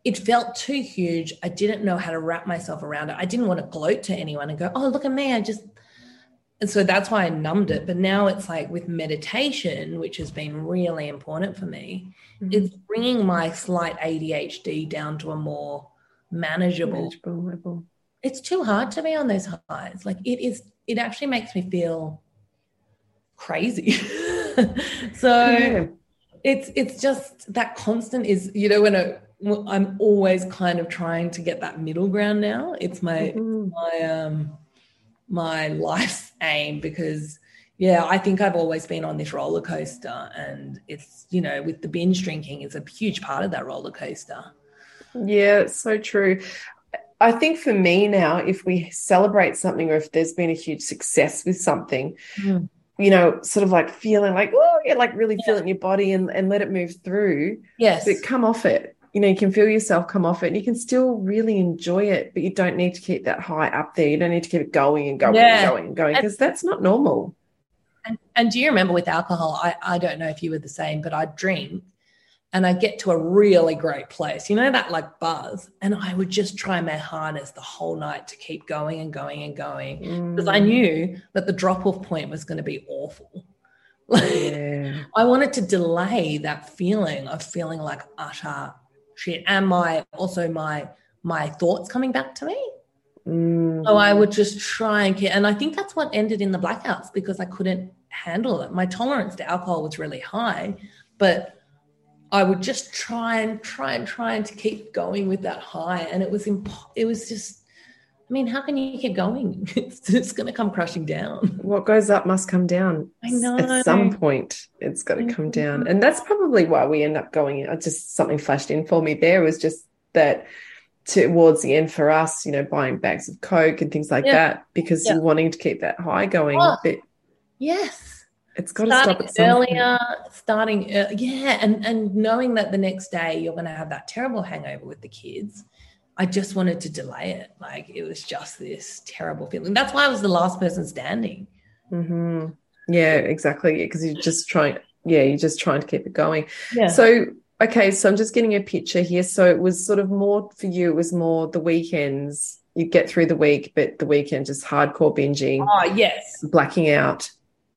It felt too huge. I didn't know how to wrap myself around it. I didn't want to gloat to anyone and go, oh, look at me. I just, and so that's why I numbed it. But now it's like with meditation, which has been really important for me, Mhm. it's bringing my slight ADHD down to a more manageable. manageable level. It's too hard to be on those highs. Like it is, it actually makes me feel crazy. so Yeah. it's it's just that constant is you know when I, I'm always kind of trying to get that middle ground now. It's my Mhm. my um my life's aim because yeah i think i've always been on this roller coaster and it's you know with the binge drinking is a huge part of that roller coaster Yeah, it's so true. I think for me now, if we celebrate something or if there's been a huge success with something, Mm. you know, sort of like feeling like, oh, yeah, like really feel it in your body and, and let it move through. yes but come off it. You know, you can feel yourself come off it and you can still really enjoy it, but you don't need to keep that high up there. You don't need to keep it going and going Yeah. and going and going because that's not normal. and, and do you remember with alcohol I, I don't know if you were the same but i'd drink and i'd get to a really great place you know that like buzz and i would just try my hardest the whole night to keep going and going and going because i Mm, knew that the drop off point was going to be awful like yeah. I wanted to delay that feeling of feeling like utter shit and my also my my thoughts coming back to me. Mm, So I would just try and get and I think that's what ended in the blackouts because I couldn't handle it. My tolerance to alcohol was really high, but I would just try and try and try and to keep going with that high and it was imp- it was just I mean, how can you keep going? It's, it's going to come crashing down. what goes up must come down. I know. At some point, it's got to come down. And that's probably why we end up going. uh, Just something flashed in for me there was just that towards the end for us, you know, buying bags of Coke and things like Yeah. that because Yeah. you're wanting to keep that high going. Oh. Yes. It's got to stop at some point. earlier, starting ear- yeah, and and knowing that the next day you're going to have that terrible hangover with the kids. I just wanted to delay it. Like it was just this terrible feeling. That's why I was the last person standing. hmm Yeah, exactly. Because you're just trying, yeah, you're just trying to keep it going. Yeah. So, okay, so I'm just getting a picture here. So it was sort of more for you, it was more the weekends. You get through the week, but the weekend just hardcore binging, oh yes, blacking out,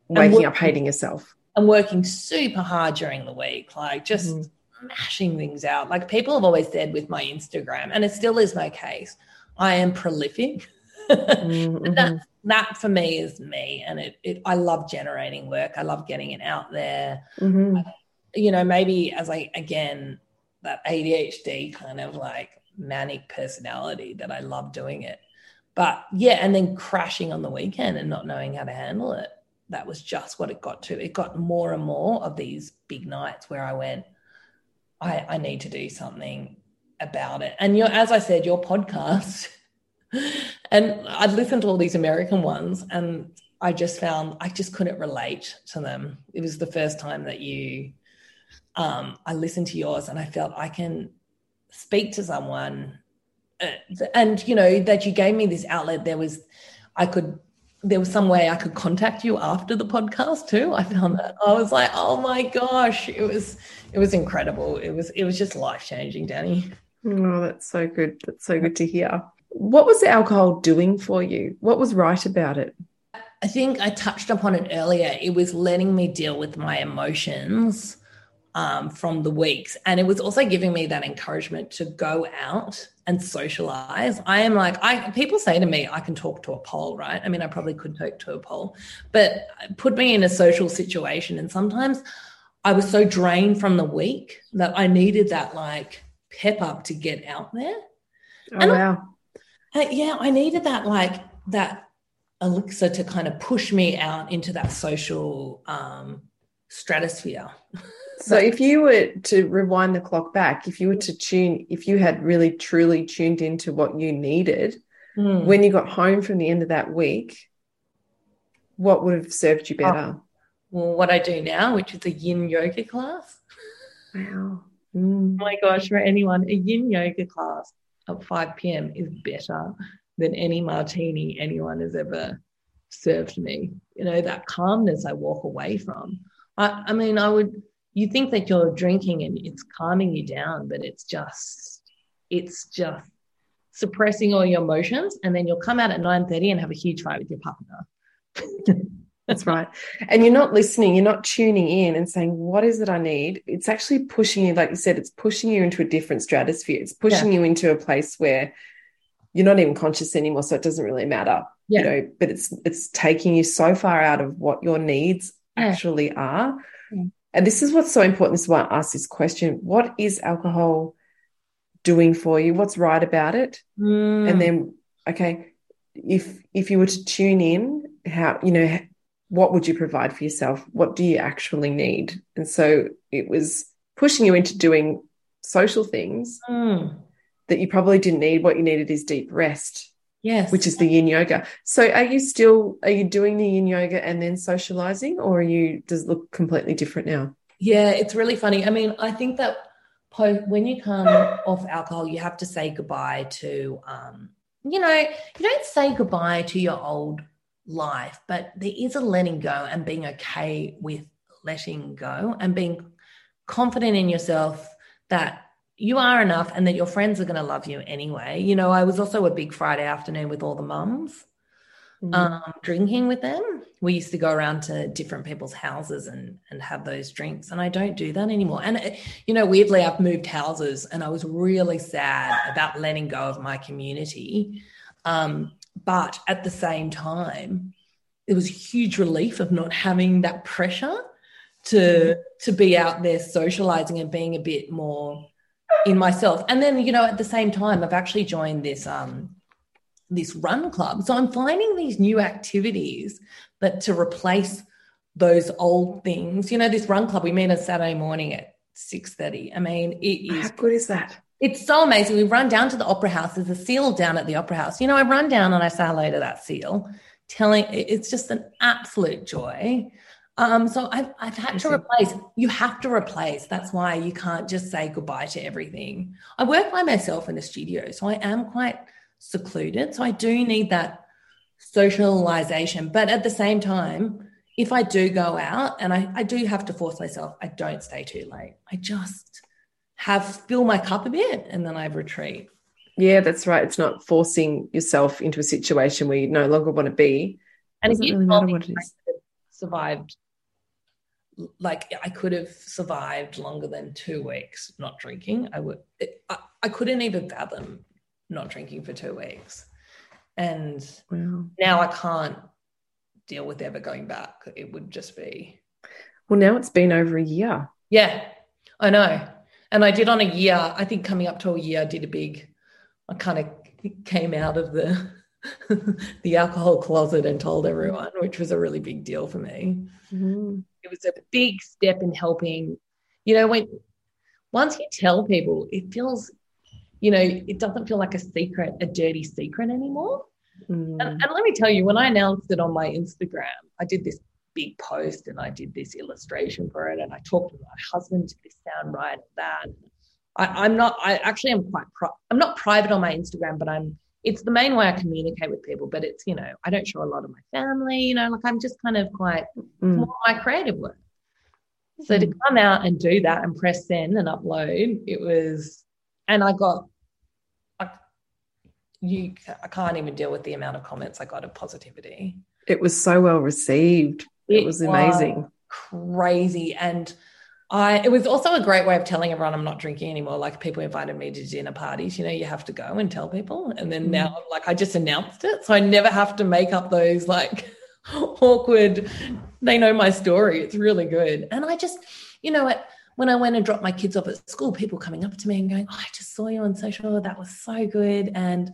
waking what- up hating yourself. I'm working super hard during the week, like just Mhm. mashing things out. Like people have always said with my Instagram, and it still is my case. I am prolific. Mhm, that, that for me is me, and it, it. I love generating work. I love getting it out there. mhm. you know, maybe as I again that ADHD kind of like manic personality that I love doing it. But yeah, and then crashing on the weekend and not knowing how to handle it. That was just what it got to. It got more and more of these big nights where I went, I, I need to do something about it. And your as I said, your podcast, and I'd listened to all these American ones, and I just found I just couldn't relate to them. It was the first time that you, um, I listened to yours and I felt I can speak to someone, uh, and you know that you gave me this outlet. There was, I could, there was some way I could contact you after the podcast too. I found that I was like, oh my gosh, it was, it was incredible. It was, it was just life changing, Danny. Oh, that's so good. That's so good to hear. What was the alcohol doing for you? What was right about it? I think I touched upon it earlier. It was letting me deal with my emotions um, from the weeks. And it was also giving me that encouragement to go out and socialize. I am like, I people say to me, I can talk to a pole, right? I mean, I probably could talk to a pole, but put me in a social situation. And sometimes I was so drained from the week that I needed that like pep up to get out there. Oh, and wow. I, yeah, I needed that like that elixir to kind of push me out into that social um, stratosphere. So, if you were to rewind the clock back, if you were to tune, if you had really truly tuned into what you needed mm. when you got home from the end of that week, what would have served you better? Oh, well, what I do now, which is a yin yoga class. Wow. Mm. Oh my gosh, for anyone, a yin yoga class at 5 p.m. is better than any martini anyone has ever served me. You know, that calmness I walk away from. I, I mean, I would, you think that you're drinking and it's calming you down, but it's just, it's just suppressing all your emotions. And then you'll come out at 9.30 and have a huge fight with your partner. That's right. And you're not listening, you're not tuning in and saying, What is it I need? It's actually pushing you, like you said, it's pushing you into a different stratosphere. It's pushing yeah. you into a place where you're not even conscious anymore so it doesn't really matter yeah. you know but it's it's taking you so far out of what your needs yeah. actually are. And this is what's so important. This is why i asked this question. What is alcohol doing for you? What's right about it? Mm. and then okay if if you were to tune in how you know what would you provide for yourself? What do you actually need? And so it was pushing you into doing social things mm. that you probably didn't need. What you needed is deep rest. Yes. Which is the yin yoga. So are you still are you doing the yin yoga and then socializing or are you does it look completely different now? Yeah, it's really funny. I mean, I think that when you come off alcohol, you have to say goodbye to um, you know, you don't say goodbye to your old life, but there is a letting go and being okay with letting go and being confident in yourself that you are enough and that your friends are going to love you anyway. You know, I was also a big Friday afternoon with all the mums. Mm-hmm. Um, drinking with them. We used to go around to different people's houses and and have those drinks, and I don't do that anymore. And uh, you know, weirdly, I've moved houses, and I was really sad about letting go of my community. Um, but at the same time, it was huge relief of not having that pressure to mm-hmm. to be out there socializing and being a bit more in myself. And then, you know, at the same time, I've actually joined this um this run club. So I'm finding these new activities that to replace those old things. You know, this run club, we meet on Saturday morning at 6:30. I mean, it is how good is that? It's so amazing. We run down to the opera house. There's a seal down at the opera house. You know, I run down and I say hello to that seal, telling it's just an absolute joy. Um, so I've, I've had to replace. You have to replace. That's why you can't just say goodbye to everything. I work by myself in the studio, so I am quite secluded. So I do need that socialization. But at the same time, if I do go out and I, I do have to force myself, I don't stay too late. I just have fill my cup a bit and then I retreat. Yeah, that's right. It's not forcing yourself into a situation where you no longer want to be. And if you really matter what it is. survived like I could have survived longer than two weeks not drinking. I would, it, I, I, couldn't even fathom not drinking for two weeks. And wow. now I can't deal with ever going back. It would just be. Well, now it's been over a year. Yeah, I know. And I did on a year, I think coming up to a year, I did a big, I kind of came out of the, the alcohol closet and told everyone, which was a really big deal for me. Mm-hmm it was a big step in helping you know when once you tell people it feels you know it doesn't feel like a secret a dirty secret anymore Mm. And, and let me tell you, when I announced it on my Instagram, I did this big post and I did this illustration for it, and I talked to my husband. Did this sound right? That I, am not. I actually am quite. Pri- I'm not private on my Instagram, but I'm. It's the main way I communicate with people. But it's you know I don't show a lot of my family. You know, like I'm just kind of quite mm. more my creative work. So to mm. come out and do that and press send and upload, it was, and I got, I, you, I can't even deal with the amount of comments I got of positivity. It was so well received. It, it was amazing. Was crazy. And I, it was also a great way of telling everyone I'm not drinking anymore. Like people invited me to dinner parties, you know, you have to go and tell people. And then mm. now, like, I just announced it. So I never have to make up those like awkward, they know my story. It's really good. And I just, you know what? When I went and dropped my kids off at school, people coming up to me and going, oh, I just saw you on social. That was so good. And,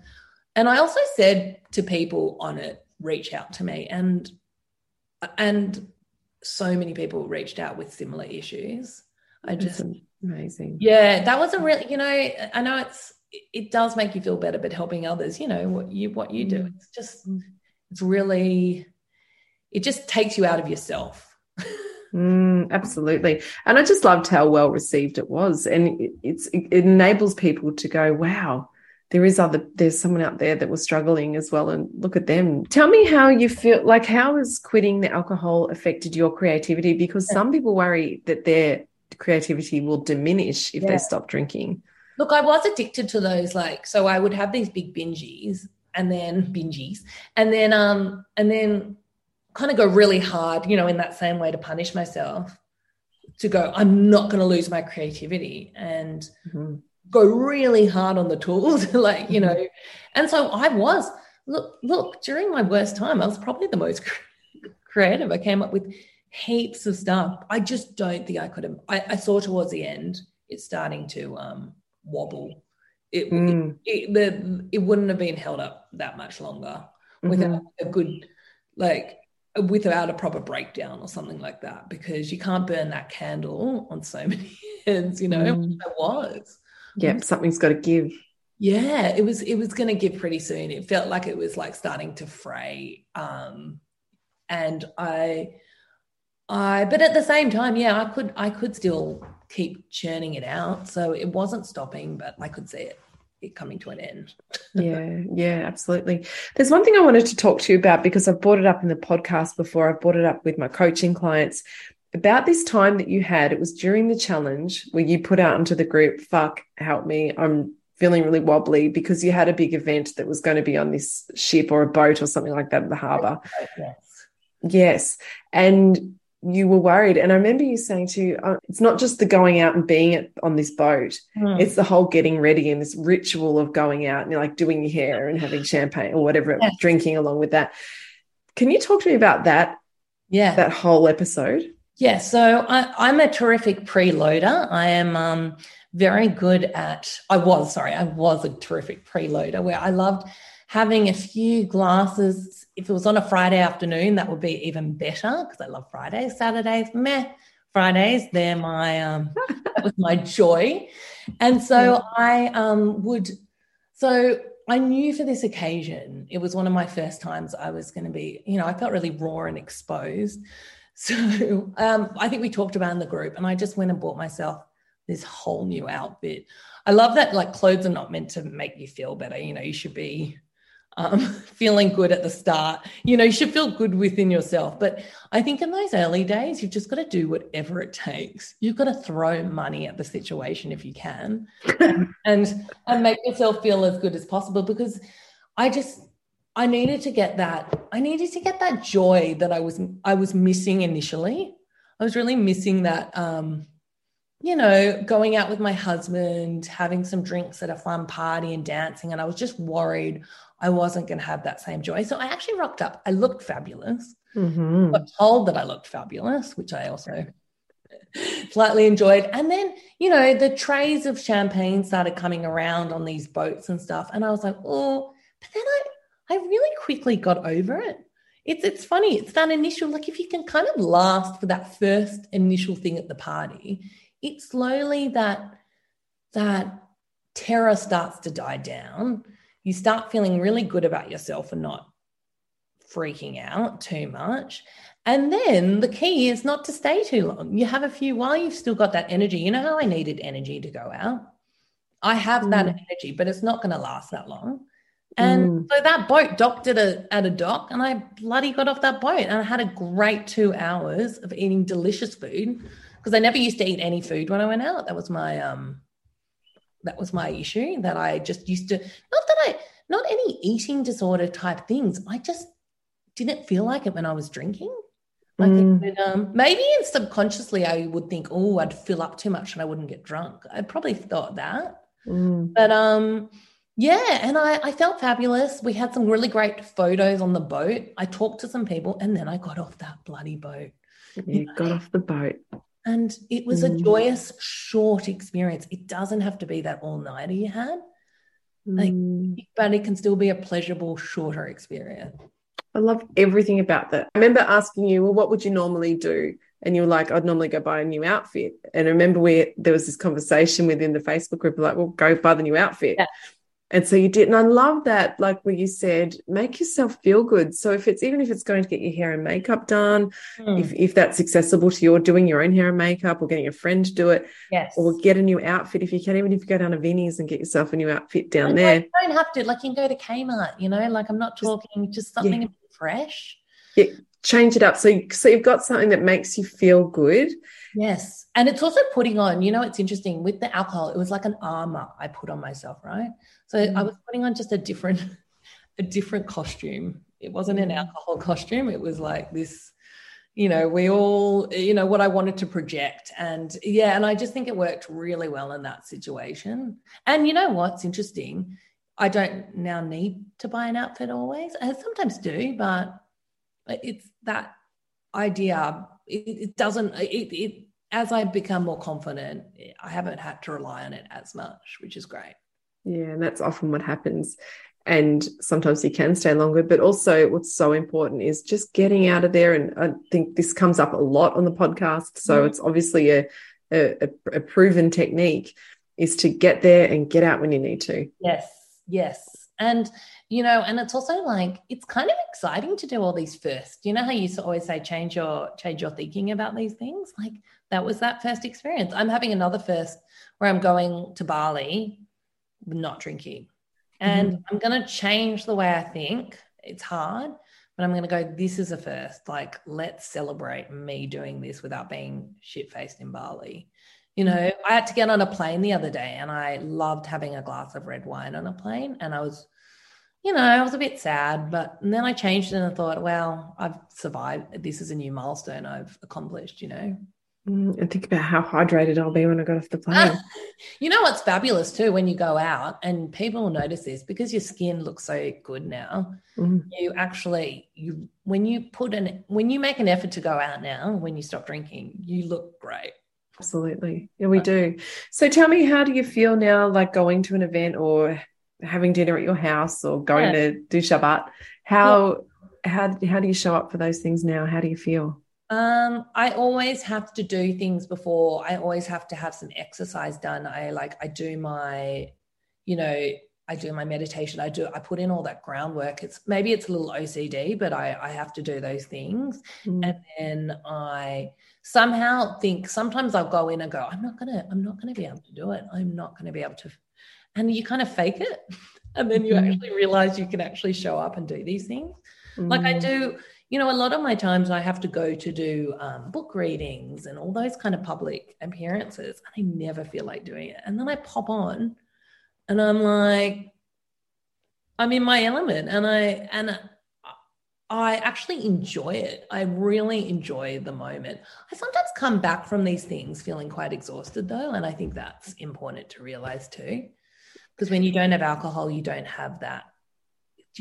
and I also said to people on it, reach out to me. And, and so many people reached out with similar issues. I just That's amazing. Yeah, that was a really, you know, I know it's it does make you feel better, but helping others, you know, what you what you do, mm. it's just it's really it just takes you out of yourself. Mm, absolutely. And I just loved how well received it was. And it, it's, it enables people to go, wow, there is other there's someone out there that was struggling as well and look at them. Tell me how you feel like how has quitting the alcohol affected your creativity? Because some people worry that their creativity will diminish if yeah. they stop drinking. Look i was addicted to those like so i would have these big binges and then binges and then um and then kind of go really hard you know in that same way to punish myself to go i'm not going to lose my creativity and mm-hmm go really hard on the tools, like, you know. And so I was, look, look, during my worst time, I was probably the most creative. I came up with heaps of stuff. I just don't think I could have. I, I saw towards the end, it's starting to um, wobble. It, mm. it, it, the, it wouldn't have been held up that much longer without mm-hmm. a good, like, without a proper breakdown or something like that, because you can't burn that candle on so many ends, you know. Mm. I was. Yeah, something's got to give. Yeah, it was it was going to give pretty soon. It felt like it was like starting to fray. Um, and I I but at the same time, yeah, I could I could still keep churning it out. So it wasn't stopping, but I could see it it coming to an end. yeah, yeah, absolutely. There's one thing I wanted to talk to you about because I've brought it up in the podcast before. I've brought it up with my coaching clients about this time that you had, it was during the challenge where you put out into the group, fuck, help me. I'm feeling really wobbly because you had a big event that was going to be on this ship or a boat or something like that in the harbor. Yes. Yes. And you were worried. And I remember you saying to you, uh, it's not just the going out and being at, on this boat, mm. it's the whole getting ready and this ritual of going out and like doing your hair and having champagne or whatever, yes. drinking along with that. Can you talk to me about that? Yeah. That whole episode? Yeah, so I, am a terrific preloader. I am um, very good at, I was, sorry, I was a terrific preloader where I loved having a few glasses. If it was on a Friday afternoon, that would be even better because I love Fridays, Saturdays, meh. Fridays, they're my um, that was my joy, and so I um, would. So I knew for this occasion, it was one of my first times I was going to be. You know, I felt really raw and exposed, so um, I think we talked about in the group, and I just went and bought myself this whole new outfit. I love that like clothes are not meant to make you feel better. You know, you should be um, feeling good at the start. You know, you should feel good within yourself. But I think in those early days, you've just got to do whatever it takes. You've got to throw money at the situation if you can, and and make yourself feel as good as possible. Because I just I needed to get that. I needed to get that joy that I was I was missing initially. I was really missing that. Um, you know, going out with my husband, having some drinks at a fun party and dancing, and I was just worried I wasn't going to have that same joy. So I actually rocked up. I looked fabulous. Mm-hmm. Got told that I looked fabulous, which I also slightly enjoyed. And then, you know, the trays of champagne started coming around on these boats and stuff, and I was like, oh. But then I I really quickly got over it. It's it's funny. It's that initial like if you can kind of last for that first initial thing at the party, it slowly that that terror starts to die down you start feeling really good about yourself and not freaking out too much. And then the key is not to stay too long. You have a few while you've still got that energy. You know how I needed energy to go out? I have that Mm. energy, but it's not going to last that long. And Mm. so that boat docked at a at a dock, and I bloody got off that boat, and I had a great two hours of eating delicious food because I never used to eat any food when I went out. That was my um, that was my issue. That I just used to not that I not any eating disorder type things. I just didn't feel like it when I was drinking. Like Mm. would, um, maybe in subconsciously I would think, oh, I'd fill up too much and I wouldn't get drunk. I probably thought that. Mm. But um, yeah, and I, I felt fabulous. We had some really great photos on the boat. I talked to some people and then I got off that bloody boat. You got off the boat. And it was a Mm. joyous, short experience. It doesn't have to be that all nighter you had, Like- Mm. but it can still be a pleasurable, shorter experience. I love everything about that. I remember asking you, well, what would you normally do? And you were like, I'd normally go buy a new outfit. And I remember we there was this conversation within the Facebook group, like, well, go buy the new outfit. Yeah. And so you did. And I love that, like where you said, make yourself feel good. So if it's even if it's going to get your hair and makeup done, Mm. if if that's accessible to you, or doing your own hair and makeup, or getting a friend to do it, yes. or get a new outfit if you can, even if you go down to Vinnie's and get yourself a new outfit down And there. You don't have to, like, you can go to Kmart, you know, like, I'm not talking just something yeah. fresh. Change it up. So you, so you've got something that makes you feel good. Yes. And it's also putting on, you know, it's interesting with the alcohol, it was like an armor I put on myself, right? So Mm. I was putting on just a different, a different costume. It wasn't an Mm. alcohol costume. It was like this, you know, we all, you know, what I wanted to project. And yeah, and I just think it worked really well in that situation. And you know what's interesting? I don't now need to buy an outfit always. I sometimes do, but it's that idea it, it doesn't it, it as i become more confident i haven't had to rely on it as much which is great Yeah, and that's often what happens. And sometimes you can stay longer, but also what's so important is just getting out of there. And I think this comes up a lot on the podcast. So Mhm. it's obviously a, a, a proven technique is to get there and get out when you need to. yes yes and you know and it's also like it's kind of exciting to do all these first you know how you used to always say change your change your thinking about these things like that was that first experience i'm having another first where i'm going to bali not drinking. Mm-hmm. And i'm going to change the way i think. It's hard but i'm going to go this is a first. Like let's celebrate me doing this without being shit-faced in bali. You know mm-hmm. i had to get on a plane the other day and i loved having a glass of red wine on a plane and i was you know i was a bit sad but and then i changed it and i thought well i've survived. This is a new milestone i've accomplished you know And think about how hydrated I'll be when I got off the plane. you know what's fabulous too when you go out and people will notice this because your skin looks so good now Mm. you actually you when you put an when you make an effort to go out now when you stop drinking you look great Absolutely. Yeah, we do. So tell me, how do you feel now, like going to an event or having dinner at your house or going Yeah. to do Shabbat? How, how, how do you show up for those things now? How do you feel? Um, I always have to do things before. I always have to have some exercise done. I like I do my, you know, I do my meditation. I do I put in all that groundwork. It's maybe it's a little OCD, but I I have to do those things. Mm. And then I somehow think sometimes I'll go in and go, I'm not gonna, I'm not gonna be able to do it. I'm not gonna be able to and you kind of fake it. And then you Mhm. actually realize you can actually show up and do these things. Like I Mm. do, you know, a lot of my times I have to go to do um, book readings and all those kind of public appearances, and I never feel like doing it. And then I pop on, and I'm like, I'm in my element, and I and I actually enjoy it. I really enjoy the moment. I sometimes come back from these things feeling quite exhausted, though, and I think that's important to realize too, because when you don't have alcohol, you don't have that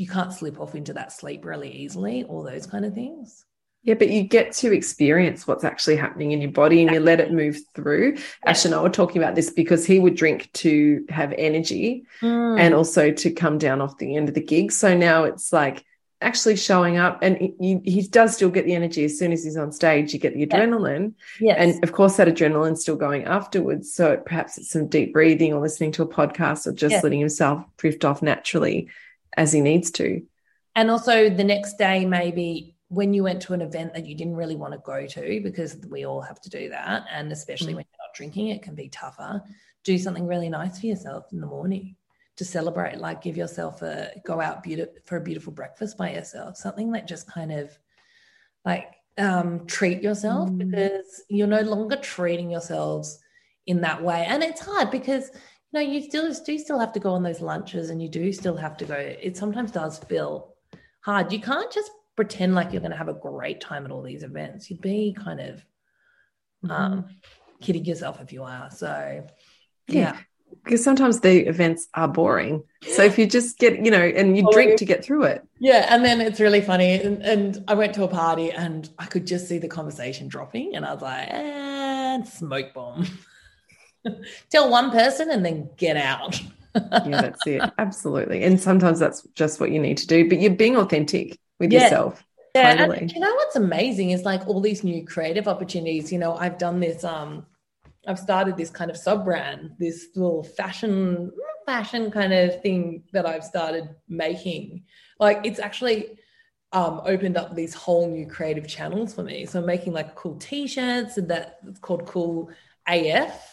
you can't slip off into that sleep really easily, all those kind of things. Yeah, but you get to experience what's actually happening in your body and you let it move through. Ash and I were talking about this because he would drink to have energy Mm. and also to come down off the end of the gig. So now it's like actually showing up and he, he does still get the energy as soon as he's on stage you get the adrenaline Yes. and of course that adrenaline's still going afterwards so perhaps it's some deep breathing or listening to a podcast or just Yeah. letting himself drift off naturally as he needs to And also the next day, maybe when you went to an event that you didn't really want to go to, because we all have to do that. And especially Mm. when you're not drinking, it can be tougher. Do something really nice for yourself in the morning to celebrate, like give yourself a go out for a beautiful breakfast by yourself, something that just kind of like um, treat yourself Mm. because you're no longer treating yourselves in that way. And it's hard because you know you still do still have to go on those lunches and you do still have to go. It sometimes does feel hard. You can't just pretend like you're going to have a great time at all these events. You'd be kind of um, kidding yourself if you are. So, Yeah. yeah. because sometimes the events are boring so if you just get you know and you drink to get through it Yeah, and then it's really funny. And, and I went to a party and I could just see the conversation dropping, and I was like, and smoke bomb. Tell one person and then get out. yeah that's it absolutely and sometimes that's just what you need to do but you're being authentic with Yeah. yourself Yeah, Totally. and you know what's amazing is like all these new creative opportunities. You know, I've done this. Um, I've started this kind of sub brand, this little fashion fashion kind of thing that I've started making. Like it's actually um, opened up these whole new creative channels for me. So I'm making like cool t-shirts and that it's called Cool AF.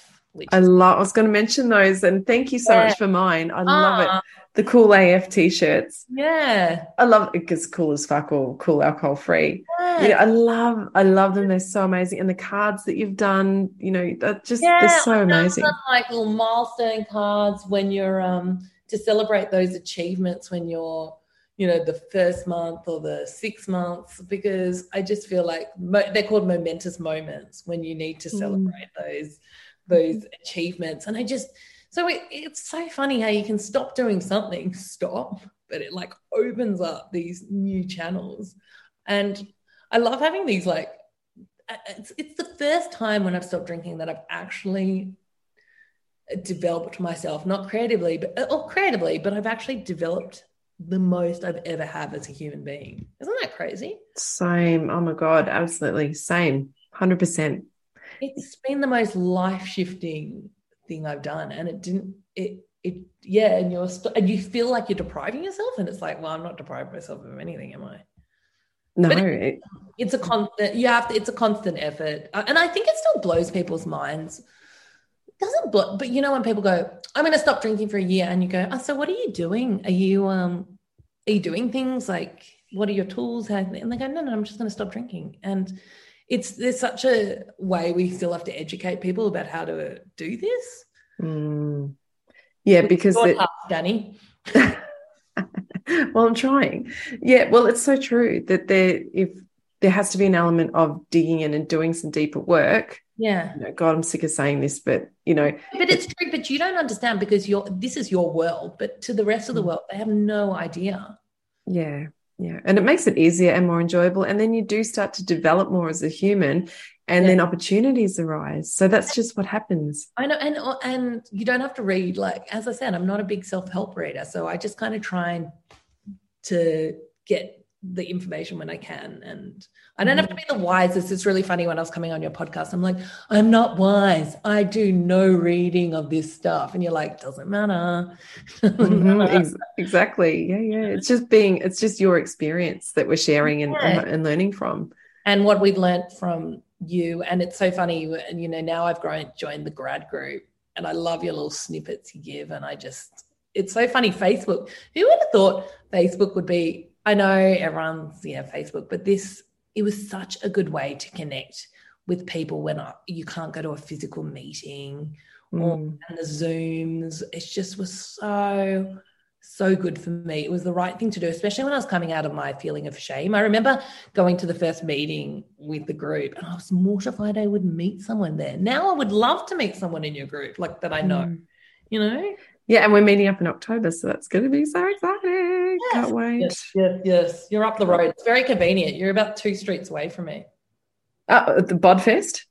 I love. I was going to mention those, and thank you so Yeah. much for mine. I love Ah, it. The cool AF t-shirts. Yeah. I love it because cool as fuck or cool alcohol free. Yeah. You know, I love, I love them. They're so amazing, and the cards that you've done, you know, they're just Yeah, they're so amazing. like little milestone cards when you're um to celebrate those achievements when you're you know the first month or the six months because I just feel like mo- they're called momentous moments when you need to Mm. celebrate those those achievements and I just so it, it's so funny how you can stop doing something stop but it like opens up these new channels and I love having these like it's, it's the first time when I've stopped drinking that I've actually developed myself, not creatively, but uh, or creatively, but I've actually developed the most I've ever had as a human being. Isn't that crazy? Same. Oh my god, absolutely same. Hundred percent. It's been the most life shifting thing I've done, and it didn't. It it yeah, and you're st- and you feel like you're depriving yourself, and it's like, well, I'm not depriving myself of anything, am I? No, it, it's a constant you have to it's a constant effort Uh, and i think it still blows people's minds it doesn't blow but you know when people go i'm going to stop drinking for a year and you go oh so what are you doing are you um are you doing things like what are your tools and they go no no i'm just going to stop drinking and it's there's such a way we still have to educate people about how to do this. Mm, yeah, because it, danny. Well, I'm trying. Yeah, well, it's so true that there if there has to be an element of digging in and doing some deeper work. yeah. You know, God, I'm sick of saying this, but you know, but it's true but you don't understand because you're this is your world but to the rest of the world they have no idea. Yeah, yeah, and it makes it easier and more enjoyable, and then you do start to develop more as a human, and Yeah. then opportunities arise. So that's just what happens. I know, and uh, and you don't have to read like as I said, I'm not a big self help reader, so I just kind of try and to get the information when I can, and I don't have to be the wisest. It's really funny when I was coming on your podcast, I'm like, I'm not wise. I do no reading of this stuff, and you're like, doesn't matter. Mhm, exactly. Yeah, yeah. It's just being. It's just your experience that we're sharing and Yeah. and learning from. and what we've learnt from you and it's so funny and you know now i've grown joined the grad group and i love your little snippets you give and i just it's so funny facebook who would have thought facebook would be i know everyone's yeah facebook but this it was such a good way to connect with people when I, you can't go to a physical meeting or Mm. and the zooms it just was so so good for me it was the right thing to do especially when i was coming out of my feeling of shame i remember going to the first meeting with the group and i was mortified i would meet someone there now i would love to meet someone in your group like that i know Mm. you know Yeah, and we're meeting up in October, so that's going to be so exciting. Can't wait. yes yes yes you're up the road it's very convenient you're about two streets away from me Uh, the Bodfest.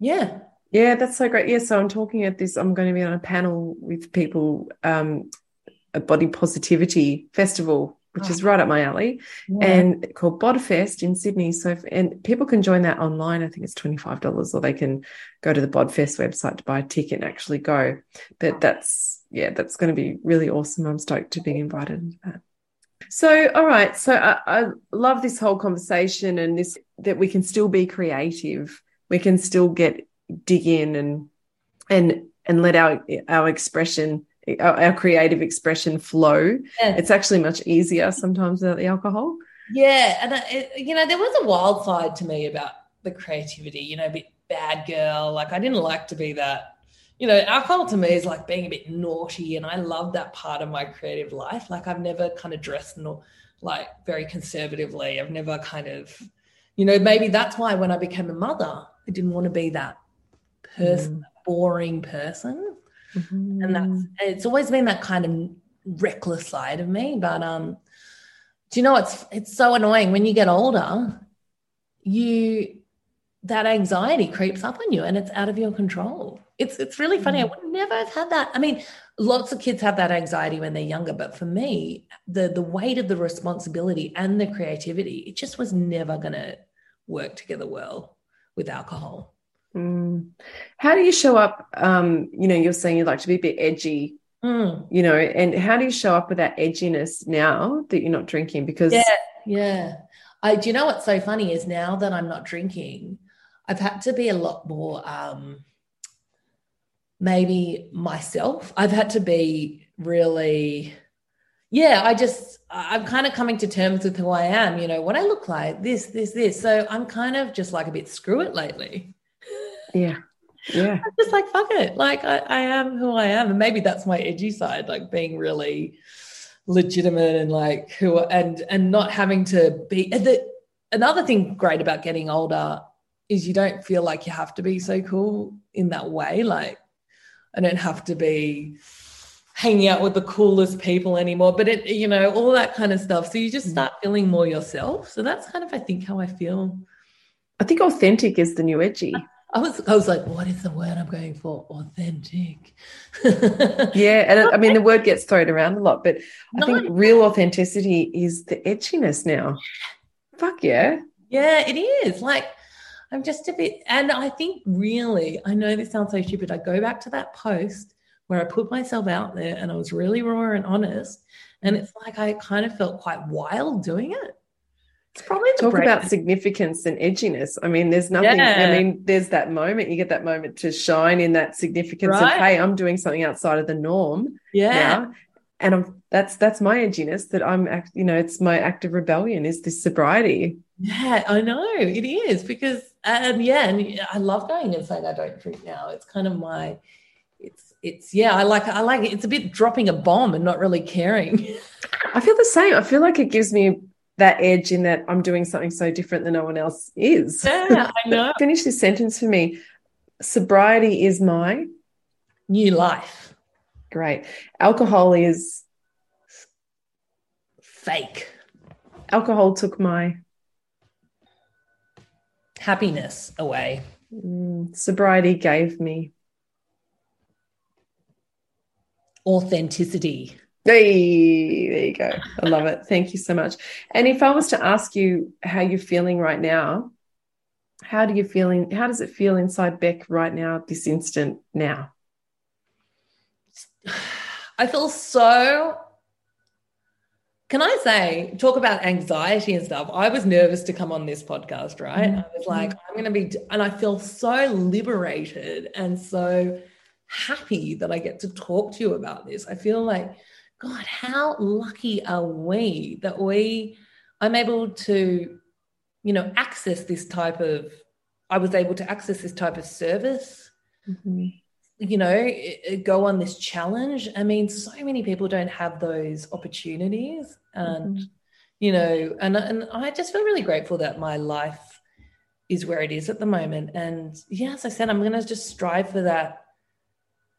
yeah Yeah, that's so great. Yeah, so I'm talking at this. I'm going to be on a panel with people, um, a body positivity festival which is right up my alley, Yeah. and called Bodfest in Sydney. So, if, and people can join that online. I think it's twenty five dollars, or they can go to the Bodfest website to buy a ticket and actually go. But that's yeah, that's going to be really awesome. I'm stoked to be invited into that. So, all right. So, I, I love this whole conversation and this that we can still be creative. We can still get dig in and and and let our our expression our, our creative expression flow Yeah. it's actually much easier sometimes without the alcohol Yeah, and I, you know, there was a wild side to me about the creativity. You know, a bit bad girl. Like I didn't like to be that. You know, alcohol to me is like being a bit naughty, and I love that part of my creative life. Like I've never kind of dressed like very conservatively. I've never kind of, you know, maybe that's why when I became a mother, I didn't want to be that person, boring person and that's it's always been that kind of reckless side of me but um do you know it's it's so annoying when you get older you that anxiety creeps up on you and it's out of your control it's it's really funny i would never have had that i mean lots of kids have that anxiety when they're younger but for me the the weight of the responsibility and the creativity it just was never going to work together well with alcohol Mm. how do you show up um you know you're saying you'd like to be a bit edgy Mm. you know and how do you show up with that edginess now that you're not drinking because Yeah, yeah. I do you know what's so funny is now that I'm not drinking, I've had to be a lot more um maybe myself. I've had to be really yeah, I just I'm kind of coming to terms with who I am, you know, what I look like, this, this, this. So I'm kind of just like a bit screw it lately. yeah yeah I'm just like fuck it. Like I, I am who I am. And maybe that's my edgy side, like being really legitimate and like who and and not having to be the another thing great about getting older is you don't feel like you have to be so cool in that way. Like I don't have to be hanging out with the coolest people anymore. But it, you know, all that kind of stuff. So you just mm. start feeling more yourself. So that's kind of I think how I feel. i think authentic is the new edgy I was I was like, what is the word I'm going for? Authentic. yeah and it- i mean the word gets thrown around a lot but i think No. real authenticity is the edginess now fuck yeah Yeah, it is. Like, I'm just a bit, and I think really, I know this sounds so stupid. I go back to that post where I put myself out there and I was really raw and honest. And it's like I kind of felt quite wild doing it. It's probably talk break- about significance and edginess. I mean, there's nothing. Yeah. I mean, there's that moment. You get that moment to shine in that significance of, hey, I'm doing something outside of the norm yeah. now, and I'm that's that's my edginess. That I'm, act, you know, it's my act of rebellion. Is this sobriety? Yeah, I know it is because, and yeah, and I love going and saying I don't drink now. It's kind of my, it's, it's, yeah, I like, I like it. It's a bit dropping a bomb and not really caring. I feel the same. I feel like it gives me that edge in that I'm doing something so different than no one else is. Yeah, I know. Finish this sentence for me. Sobriety is my New life, great. Alcohol is fake. alcohol took my happiness away. mm, sobriety gave me. Authenticity. Hey, there you go. I love it. Thank you so much. And if I was to ask you how you're feeling right now, how do you feeling? How does it feel inside Beck right now, this instant now? I feel so. Can I say, talk about anxiety and stuff? I was nervous to come on this podcast, right? I was like, mm-hmm. I'm going to be, and I feel so liberated and so happy that I get to talk to you about this. I feel like, God, how lucky are we that we, I'm able to, you know, access this type of, I was able to access this type of service mm-hmm. You know, go on this challenge. I mean, so many people don't have those opportunities, and mm-hmm. you know, and and I just feel really grateful that my life is where it is at the moment. And yeah, as I said, I'm going to just strive for that.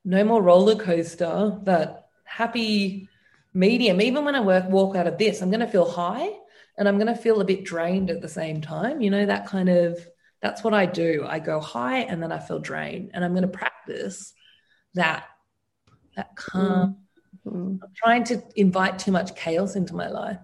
No more roller coaster. That happy medium. Even when I work walk out of this, I'm going to feel high, and I'm going to feel a bit drained at the same time. You know, that kind of that's what I do. I go high and then I feel drained. And I'm going to practice that that calm. Mm. I'm trying to invite too much chaos into my life.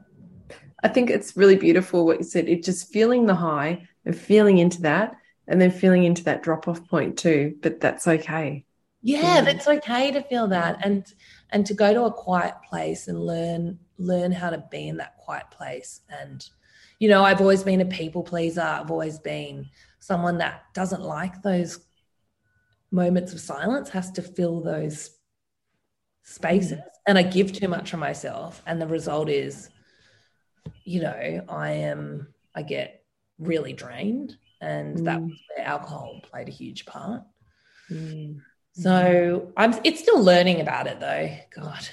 I think it's really beautiful what you said. It just feeling the high and feeling into that, and then feeling into that drop off point too. But that's okay. Yeah, that's okay to feel that, and and to go to a quiet place and learn learn how to be in that quiet place. And you know, I've always been a people pleaser. I've always been someone that doesn't like those moments of silence. Has to fill those spaces, and I give too much of myself, and the result is you know, I am, I get really drained. And mm. that was where alcohol played a huge part. Mm. So I'm, it's still learning about it though. God,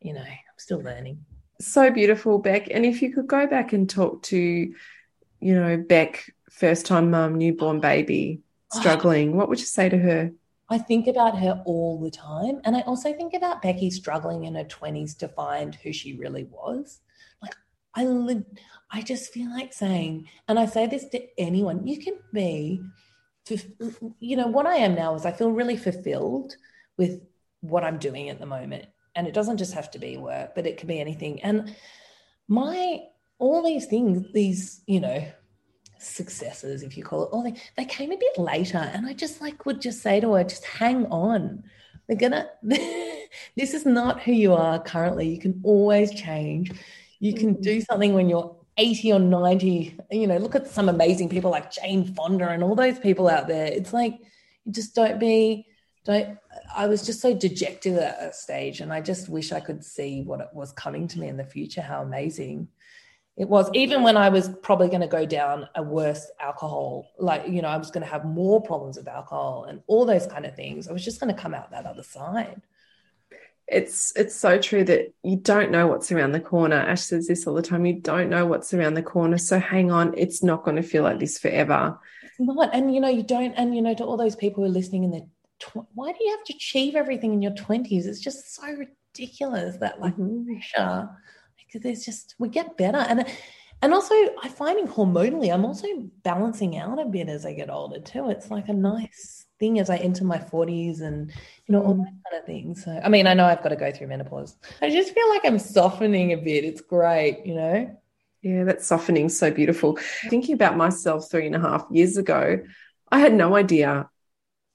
you know, I'm still learning. So beautiful, Beck. And if you could go back and talk to, you know, Beck, first time mum, newborn baby, oh. struggling, oh. what would you say to her? I think about her all the time. And I also think about Becky struggling in her 20s to find who she really was. Like, I li- I just feel like saying, and I say this to anyone, you can be, you know, what I am now is I feel really fulfilled with what I'm doing at the moment. And it doesn't just have to be work, but it can be anything. And my, all these things, these, you know, successes, if you call it, all they, they came a bit later. And I just like would just say to her, just hang on. They're gonna, this is not who you are currently. You can always change you can mm-hmm. do something when you're 80 or 90. You know, look at some amazing people like Jane Fonda and all those people out there. It's like, just don't be, don't. I was just so dejected at a stage, and I just wish I could see what it was coming to me in the future, how amazing it was. Even when I was probably going to go down a worse alcohol, like, you know, I was going to have more problems with alcohol and all those kind of things. I was just going to come out that other side it's it's so true that you don't know what's around the corner. Ash says this all the time. You don't know what's around the corner. So hang on, it's not going to feel like this forever. It's not, and you know you don't. And you know to all those people who are listening in their, tw- why do you have to achieve everything in your twenties? It's just so ridiculous that like mm-hmm. pressure. Because there's just we get better, and and also I finding hormonally, I'm also balancing out a bit as I get older too. It's like a nice thing as I enter my 40s and you know all that kind of thing. So I mean, I know I've got to go through menopause. I just feel like I'm softening a bit. It's great, you know. Yeah, that softening so beautiful. Thinking about myself three and a half years ago, I had no idea,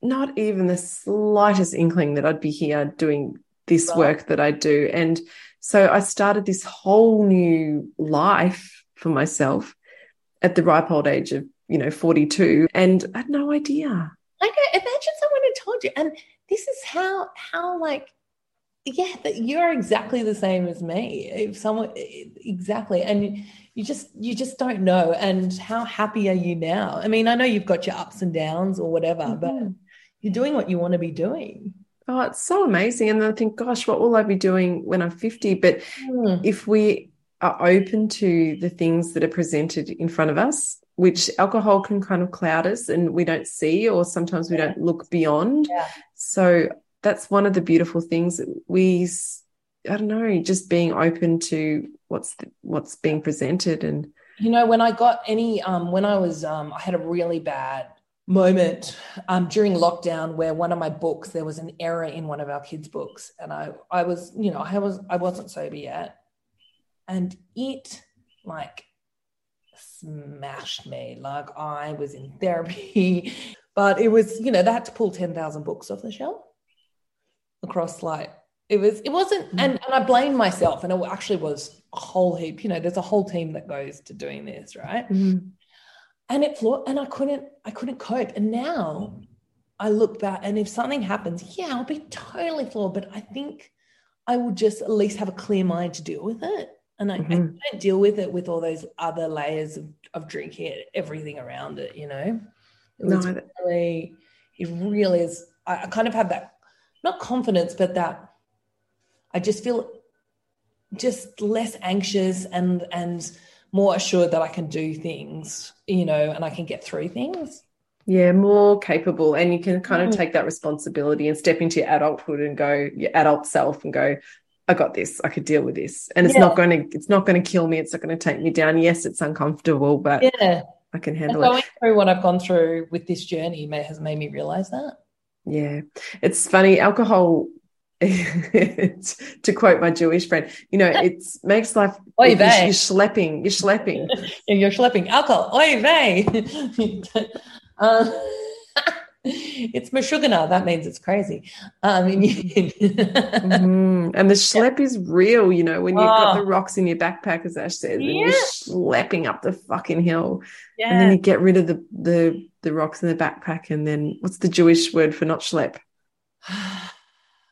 not even the slightest inkling that I'd be here doing this right. work that I do. And so I started this whole new life for myself at the ripe old age of, you know, 42. And I had no idea know. Imagine someone had told you, and this is how how like yeah that you're exactly the same as me if someone exactly and you just you just don't know and how happy are you now i mean i know you've got your ups and downs or whatever mm-hmm. but you're doing what you want to be doing oh it's so amazing and i think gosh what will i be doing when i'm 50 but mm. if we are open to the things that are presented in front of us which alcohol can kind of cloud us and we don't see, or sometimes we don't look beyond. Yeah. So that's one of the beautiful things we, I don't know, just being open to what's the, what's being presented and. You know, when I got any, um, when I was, um, I had a really bad moment um, during lockdown where one of my books there was an error in one of our kids' books, and I I was you know I was I wasn't sober yet, and it like smashed me. Like I was in therapy, but it was, you know, they had to pull 10,000 books off the shelf across like, it was, it wasn't, mm. and, and I blamed myself. And it actually was a whole heap, you know, there's a whole team that goes to doing this, right? Mm. And it flawed, and I couldn't, I couldn't cope. And now I look back, and if something happens, yeah, I'll be totally flawed, but I think I will just at least have a clear mind to deal with it and I, mm-hmm. I, don't deal with it with all those other layers of, of drinking everything around it you know it was no, really it really is I, I kind of have that not confidence but that i just feel just less anxious and and more assured that i can do things you know and i can get through things yeah more capable and you can kind of mm. take that responsibility and step into your adulthood and go your adult self and go I got this. I could deal with this, and it's yeah. not going to it's not going to kill me. It's not going to take me down. Yes, it's uncomfortable, but yeah, I can handle going it. Going through what I've gone through with this journey may, has made me realize that. Yeah, it's funny. Alcohol to quote my Jewish friend, you know, it makes life. Oy you're, vey. you're schlepping. You're schlepping. You're schlepping alcohol. Oy vey. uh, it's Meshuggah. That means it's crazy. Um, Mm, And the schlep is real, you know, when you've got Oh. the rocks in your backpack, as Ash says, and you're Yeah. schlepping up the fucking hill, yeah. and then you get rid of the the the rocks in the backpack, and then what's the Jewish word for not schlep?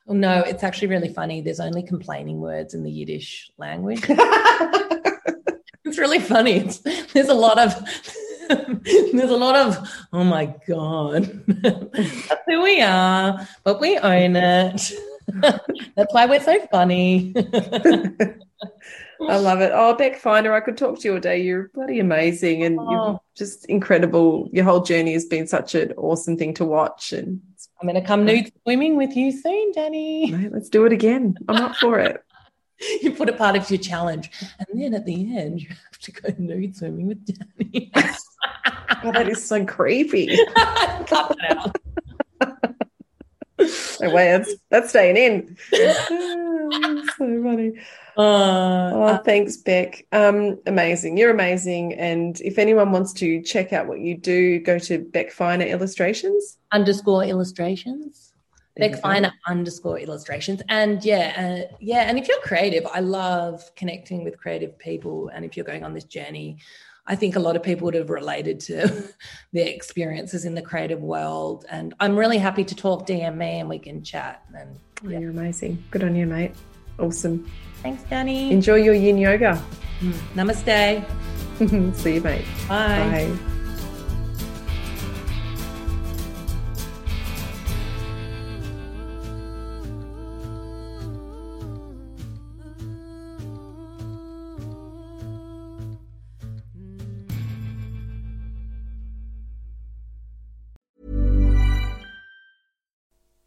Well, no, it's actually really funny. There's only complaining words in the Yiddish language. it's really funny. It's, there's a lot of there's a lot of oh my god, that's who we are, but we own it. that's why we're so funny. I love it. Oh, Beck Finer, I could talk to you all day. You're bloody amazing, and you're Oh. just incredible. Your whole journey has been such an awesome thing to watch, and I'm going to come nude swimming with you soon, Danny. mate, let's do it again. I'm up for it. You put it part of your challenge, and then at the end, you have to go nude swimming with Danny. God, that is so creepy. Cut that out. No way, that's that's staying in. Oh, so funny. Uh, Oh, thanks, Beck. Um, amazing. You're amazing. And if anyone wants to check out what you do, go to Beck Finer Illustrations. underscore illustrations. Beck. Finer underscore illustrations. And yeah, uh, yeah. And if you're creative, I love connecting with creative people. And if you're going on this journey, I think a lot of people would have related to their experiences in the creative world. And I'm really happy to talk DM me and we can chat. And Oh, yeah. You're amazing. Good on you, mate. Awesome. Thanks, Danny. Enjoy your yin yoga. Namaste. See you, mate. Bye. Bye.